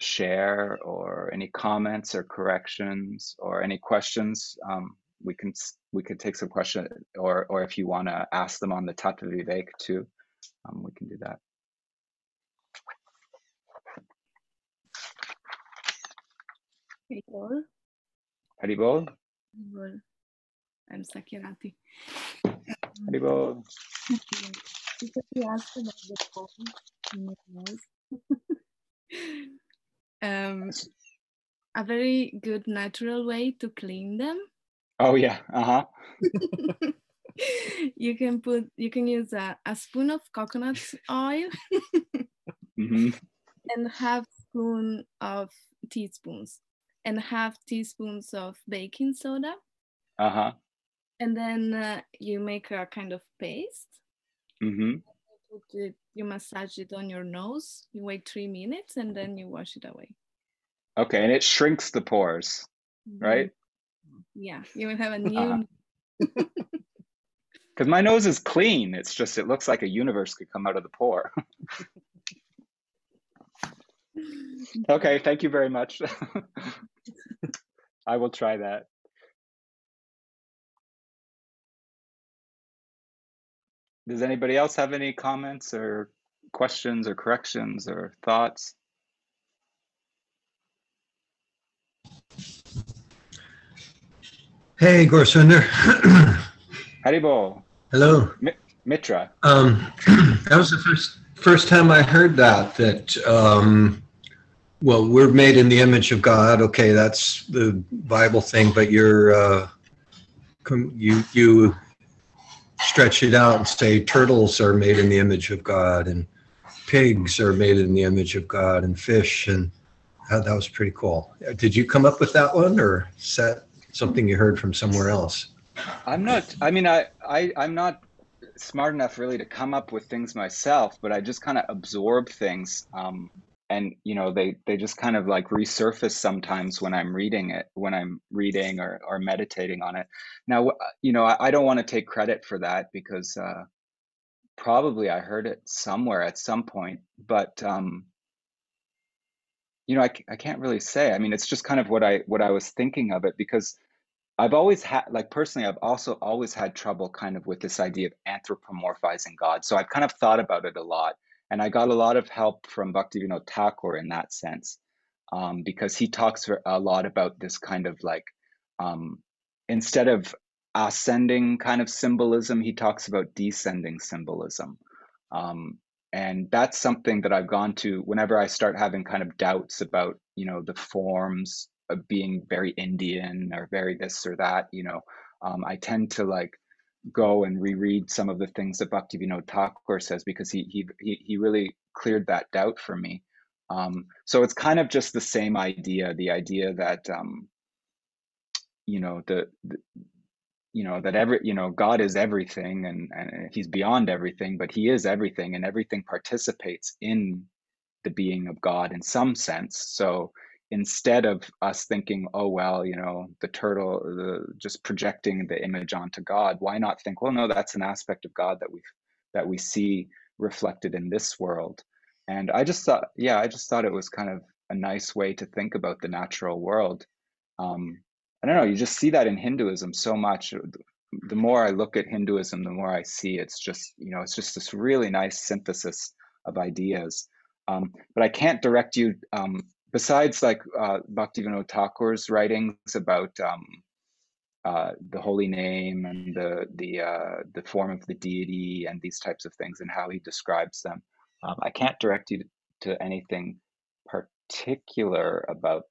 Speaker 1: share or any comments or corrections or any questions, um, we can we could take some questions or or if you want to ask them on the Tattva Vivek too, um, we can do that.
Speaker 2: Haribol.
Speaker 1: Haribol.
Speaker 2: Haribol. I'm Sakyarati.
Speaker 1: Haribol.
Speaker 2: Because you asked about the phone um, a very good natural way to clean them.
Speaker 1: Oh yeah, uh huh.
Speaker 2: you can put you can use a, a spoon of coconut oil
Speaker 1: mm-hmm.
Speaker 2: and half spoon of teaspoons and half teaspoons of baking soda.
Speaker 1: Uh huh.
Speaker 2: And then uh, you make a kind of paste.
Speaker 1: Mm-hmm.
Speaker 2: You, it, you massage it on your nose. You wait three minutes and then you wash it away.
Speaker 1: Okay, and it shrinks the pores, mm-hmm. right?
Speaker 2: Yeah, you will have a new.
Speaker 1: Because uh-huh. my nose is clean. It's just it looks like a universe could come out of the pore. okay, thank you very much. I will try that. Does anybody else have any comments or questions or corrections or thoughts?
Speaker 3: Hey, Gaurasunder.
Speaker 1: Haribol.
Speaker 3: Hello.
Speaker 1: Mitra.
Speaker 3: Um, that was the first first time I heard that. That um, well, we're made in the image of God. Okay, that's the Bible thing, but you're uh, you you stretch it out and say turtles are made in the image of God and pigs are made in the image of God and fish and uh, that was pretty cool. Did you come up with that one or something you heard from somewhere else?
Speaker 1: I'm not. I mean, I, I I'm not smart enough really to come up with things myself, but I just kind of absorb things. Um, and you know, they they just kind of like resurface sometimes when I'm reading it, when I'm reading or or meditating on it. Now, you know, I, I don't want to take credit for that because uh, probably I heard it somewhere at some point, but um, you know, I, I can't really say. I mean, it's just kind of what I what I was thinking of it because I've always had, like personally, I've also always had trouble kind of with this idea of anthropomorphizing God. So I've kind of thought about it a lot, and I got a lot of help from Bhaktivinoda Thakur in that sense, um, because he talks a lot about this kind of like um, instead of ascending kind of symbolism, he talks about descending symbolism. Um, and that's something that I've gone to whenever I start having kind of doubts about, you know, the forms of being very Indian or very this or that, you know, um, I tend to like go and reread some of the things that Bhaktivinoda Thakur says because he he he really cleared that doubt for me. Um, so it's kind of just the same idea, the idea that um, you know the, the you know that every you know god is everything and, and he's beyond everything but he is everything and everything participates in the being of god in some sense so instead of us thinking oh well you know the turtle the just projecting the image onto god why not think well no that's an aspect of god that we that we see reflected in this world and i just thought yeah i just thought it was kind of a nice way to think about the natural world um, I don't know, you just see that in Hinduism so much. The more I look at Hinduism, the more I see it's just, you know, it's just this really nice synthesis of ideas. Um, but I can't direct you, um, besides like uh, Bhaktivinoda Thakur's writings about um, uh, the holy name and the the uh, the form of the deity and these types of things and how he describes them. Um, I can't direct you to anything particular about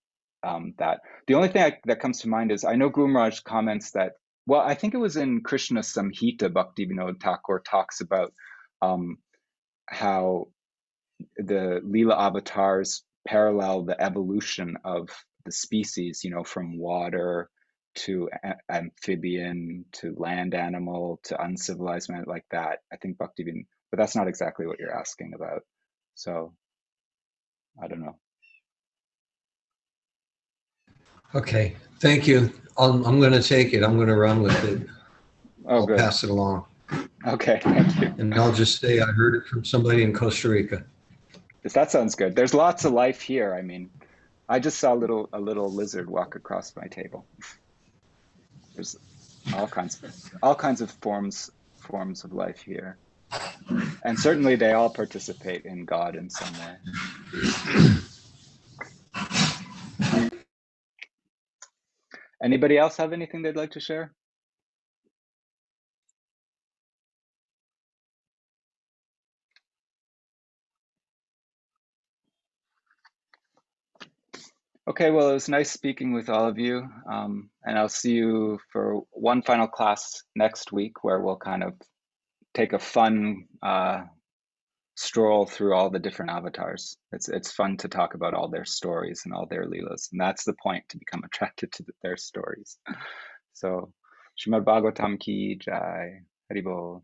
Speaker 1: um, that. The only thing I, that comes to mind is I know Guru comments that, well, I think it was in Krishna Samhita, Bhaktivinoda Thakur talks about um, how the Leela avatars parallel the evolution of the species, you know, from water to a- amphibian to land animal to uncivilized man, like that. I think Bhaktivinoda, but that's not exactly what you're asking about. So I don't know.
Speaker 3: Okay, thank you. I'm, I'm going to take it. I'm going to run with it.
Speaker 1: Oh,
Speaker 3: I'll
Speaker 1: good.
Speaker 3: pass it along.
Speaker 1: Okay, thank you.
Speaker 3: And I'll just say I heard it from somebody in Costa Rica.
Speaker 1: That sounds good. There's lots of life here. I mean, I just saw a little a little lizard walk across my table. There's all kinds of all kinds of forms forms of life here. And certainly they all participate in God in some way. Anybody else have anything they'd like to share? Okay, well, it was nice speaking with all of you. Um, and I'll see you for one final class next week where we'll kind of take a fun uh, stroll through all the different avatars. It's it's fun to talk about all their stories and all their leelas, and that's the point to become attracted to their stories. So, Shrimad Bhagavatam ki jai, Haribol.